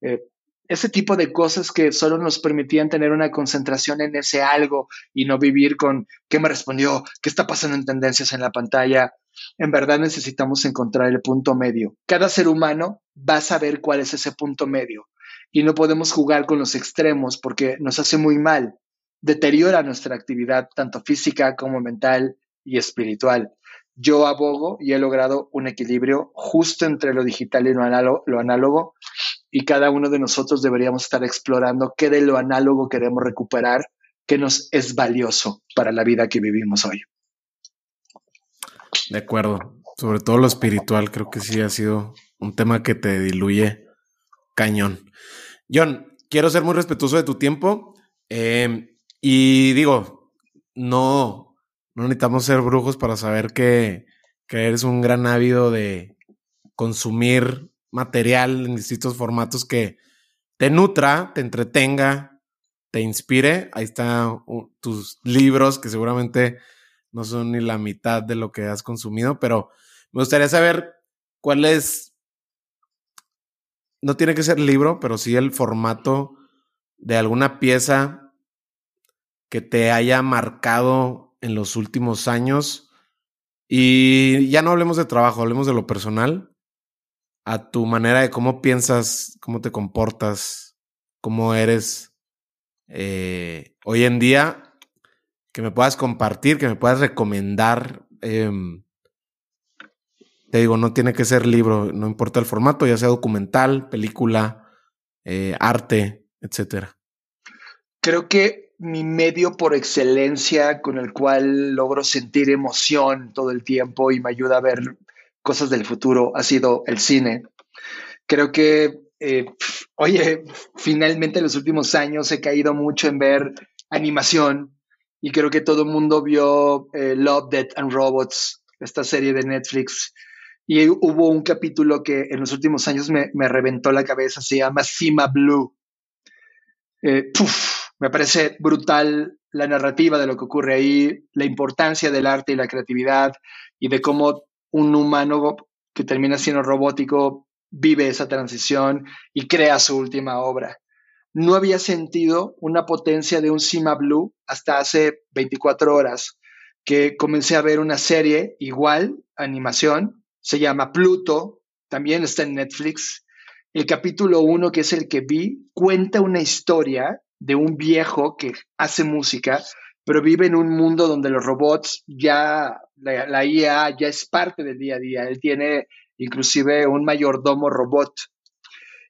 eh, ese tipo de cosas que solo nos permitían tener una concentración en ese algo y no vivir con qué me respondió, qué está pasando en tendencias en la pantalla. En verdad necesitamos encontrar el punto medio. Cada ser humano va a saber cuál es ese punto medio y no podemos jugar con los extremos porque nos hace muy mal, deteriora nuestra actividad tanto física como mental y espiritual. Yo abogo y he logrado un equilibrio justo entre lo digital y lo análogo, lo análogo y cada uno de nosotros deberíamos estar explorando qué de lo análogo queremos recuperar, que nos es valioso para la vida que vivimos hoy. De acuerdo, sobre todo lo espiritual, creo que sí ha sido un tema que te diluye cañón. John, quiero ser muy respetuoso de tu tiempo. Eh, y digo, no, no necesitamos ser brujos para saber que, que eres un gran ávido de consumir material en distintos formatos que te nutra, te entretenga, te inspire. Ahí están tus libros que seguramente no son ni la mitad de lo que has consumido, pero me gustaría saber cuál es no tiene que ser libro, pero sí el formato de alguna pieza que te haya marcado en los últimos años. Y ya no hablemos de trabajo, hablemos de lo personal, a tu manera de cómo piensas, cómo te comportas, cómo eres eh, hoy en día, que me puedas compartir, que me puedas recomendar. Em, te digo, no tiene que ser libro, no importa el formato, ya sea documental, película, eh, arte, etcétera. Creo que mi medio por excelencia con el cual logro sentir emoción todo el tiempo y me ayuda a ver cosas del futuro ha sido el cine. Creo que, eh, [LAUGHS] oye, finalmente en los últimos años he caído mucho en ver animación y creo que todo el mundo vio eh, Love, Death and Robots, esta serie de Netflix y hubo un capítulo que en los últimos años me, reventó la cabeza, se llama Cima Blue. Eh, me parece brutal la narrativa de lo que ocurre ahí, la importancia del arte y la creatividad y de cómo un humano que termina siendo robótico vive esa transición y crea su última obra. No había sentido una potencia de un Cima Blue hasta hace 24 horas que comencé a ver una serie igual, animación, se llama Pluto, también está en Netflix. El capítulo 1, que es el que vi, cuenta una historia de un viejo que hace música, pero vive en un mundo donde los robots ya, la, IA ya es parte del día a día. Él tiene inclusive un mayordomo robot.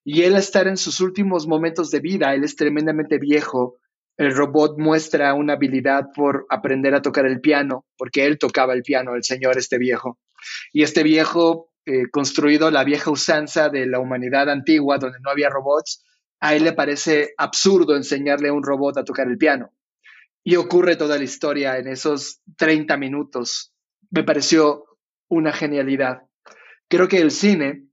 Y él estar en sus últimos momentos de vida, él es tremendamente viejo, el robot muestra una habilidad por aprender a tocar el piano, porque él tocaba el piano, el señor este viejo. Y este viejo, eh, construido la vieja usanza de la humanidad antigua, donde no había robots, a él le parece absurdo enseñarle a un robot a tocar el piano. Y ocurre toda la historia en esos 30 minutos. Me pareció una genialidad. Creo que el cine,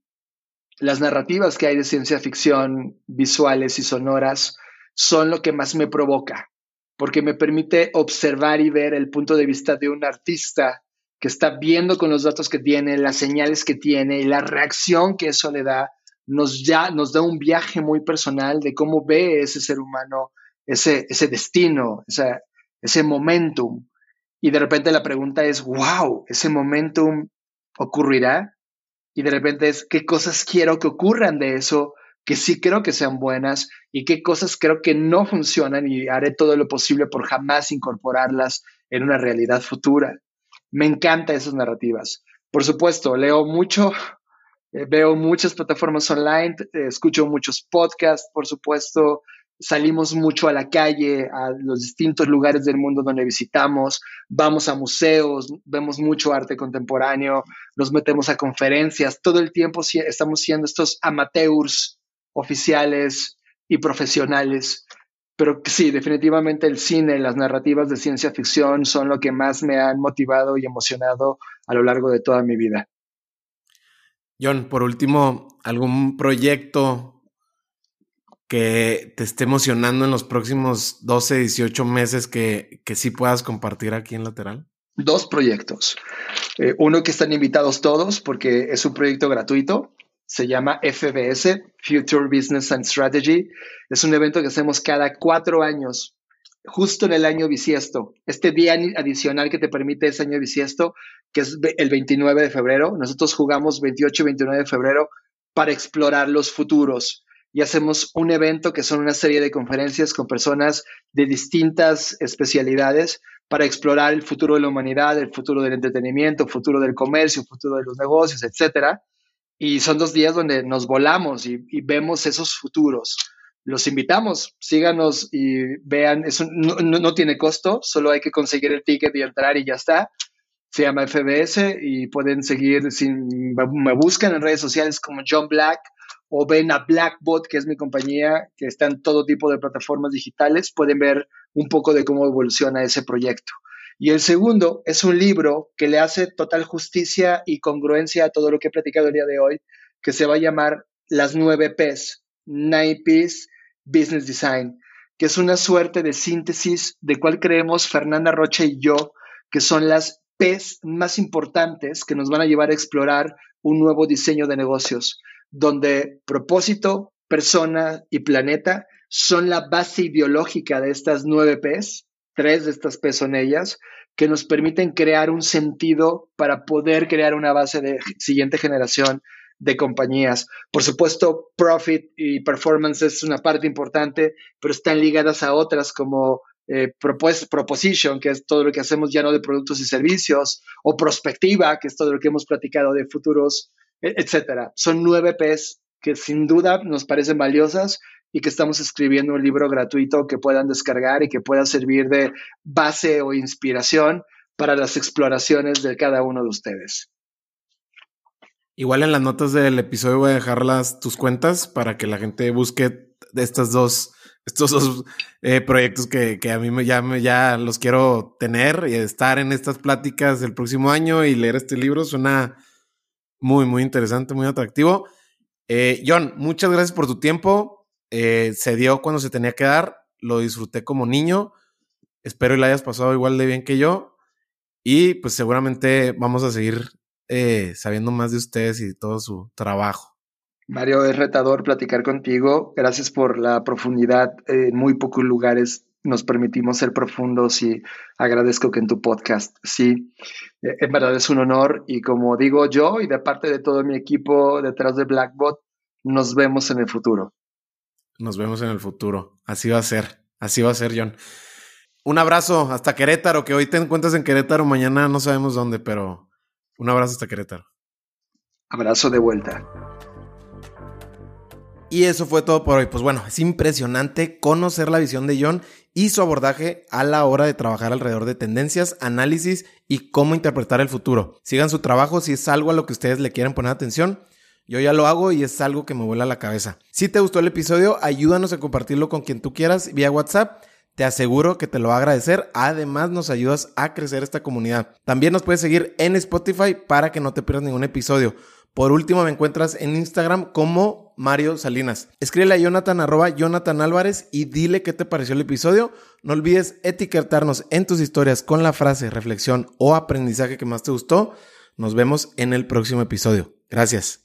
las narrativas que hay de ciencia ficción, visuales y sonoras, son lo que más me provoca, porque me permite observar y ver el punto de vista de un artista que está viendo con los datos que tiene, las señales que tiene y la reacción que eso le da, nos, ya, nos da un viaje muy personal de cómo ve ese ser humano ese, ese destino, ese, ese momentum. Y de repente la pregunta es, wow, ese momentum ocurrirá. Y de repente es, ¿qué cosas quiero que ocurran de eso? Que sí creo que sean buenas y qué cosas creo que no funcionan y haré todo lo posible por jamás incorporarlas en una realidad futura. Me encantan esas narrativas. Por supuesto, leo mucho, [LAUGHS] eh, veo muchas plataformas online, eh, escucho muchos podcasts, por supuesto, salimos mucho a la calle, a los distintos lugares del mundo donde visitamos, vamos a museos, vemos mucho arte contemporáneo, nos metemos a conferencias, todo el tiempo estamos siendo estos amateurs oficiales y profesionales pero sí, definitivamente el cine, las narrativas de ciencia ficción son lo que más me han motivado y emocionado a lo largo de toda mi vida. John, por último, ¿algún proyecto que te esté emocionando en los próximos 12, 18 meses que, que sí puedas compartir aquí en Lateral? Dos proyectos. Eh, uno que están invitados todos porque es un proyecto gratuito se llama FBS, Future Business and Strategy. Es un evento que hacemos cada cuatro años, justo en el año bisiesto. Este día adicional que te permite ese año bisiesto, que es el 29 de febrero, nosotros jugamos 28 y 29 de febrero para explorar los futuros. Y hacemos un evento que son una serie de conferencias con personas de distintas especialidades para explorar el futuro de la humanidad, el futuro del entretenimiento, el futuro del comercio, el futuro de los negocios, etcétera y son dos días donde nos volamos y, vemos esos futuros. Los invitamos, síganos y vean, eso no, tiene costo, solo hay que conseguir el ticket y entrar y ya está. Se llama FBS y pueden seguir, sin, me buscan en redes sociales como John Black o ven a Blackbot, que es mi compañía, que está en todo tipo de plataformas digitales, pueden ver un poco de cómo evoluciona ese proyecto. Y el segundo es un libro que le hace total justicia y congruencia a todo lo que he platicado el día de hoy, que se va a llamar Las nueve P's, Nine P's Business Design, que es una suerte de síntesis de cuál creemos Fernanda Rocha y yo que son las P's más importantes que nos van a llevar a explorar un nuevo diseño de negocios, donde propósito, persona y planeta son la base ideológica de estas nueve P's tres de estas P son ellas, que nos permiten crear un sentido para poder crear una base de siguiente generación de compañías. Por supuesto, profit y performance es una parte importante, pero están ligadas a otras como eh, proposition, que es todo lo que hacemos ya no de productos y servicios, o prospectiva, que es todo lo que hemos platicado de futuros, e, etcétera. Son nueve P's que sin duda nos parecen valiosas y que estamos escribiendo un libro gratuito que puedan descargar y que pueda servir de base o inspiración para las exploraciones de cada uno de ustedes. Igual en las notas del episodio voy a dejar las, tus cuentas para que la gente busque estas dos, estos dos eh, proyectos que, a mí me, ya, ya los quiero tener y estar en estas pláticas el próximo año y leer este libro. Suena muy, muy interesante, muy atractivo. Eh, John, muchas gracias por tu tiempo. Eh, se dio cuando se tenía que dar, lo disfruté como niño, espero y la hayas pasado igual de bien que yo y pues seguramente vamos a seguir eh, sabiendo más de ustedes y de todo su trabajo. Mario, es retador platicar contigo. Gracias por la profundidad. En muy pocos lugares nos permitimos ser profundos y agradezco que en tu podcast, sí, eh, en verdad es un honor y como digo yo y de parte de todo mi equipo detrás de Blackbot, nos vemos en el futuro. Nos vemos en el futuro. Así va a ser. Así va a ser, John. Un abrazo hasta Querétaro, que hoy te encuentras en Querétaro, mañana no sabemos dónde, pero un abrazo hasta Querétaro. Abrazo de vuelta. Y eso fue todo por hoy. Pues bueno, es impresionante conocer la visión de John y su abordaje a la hora de trabajar alrededor de tendencias, análisis y cómo interpretar el futuro. Sigan su trabajo si es algo a lo que ustedes le quieren poner atención. Yo ya lo hago y es algo que me vuela la cabeza. Si te gustó el episodio, ayúdanos a compartirlo con quien tú quieras vía WhatsApp. Te aseguro que te lo va a agradecer. Además, nos ayudas a crecer esta comunidad. También nos puedes seguir en Spotify para que no te pierdas ningún episodio. Por último, me encuentras en Instagram como Mario Salinas. Escríbele a Jonathan arroba Jonathan Álvarez y dile qué te pareció el episodio. No olvides etiquetarnos en tus historias con la frase, reflexión o aprendizaje que más te gustó. Nos vemos en el próximo episodio. Gracias.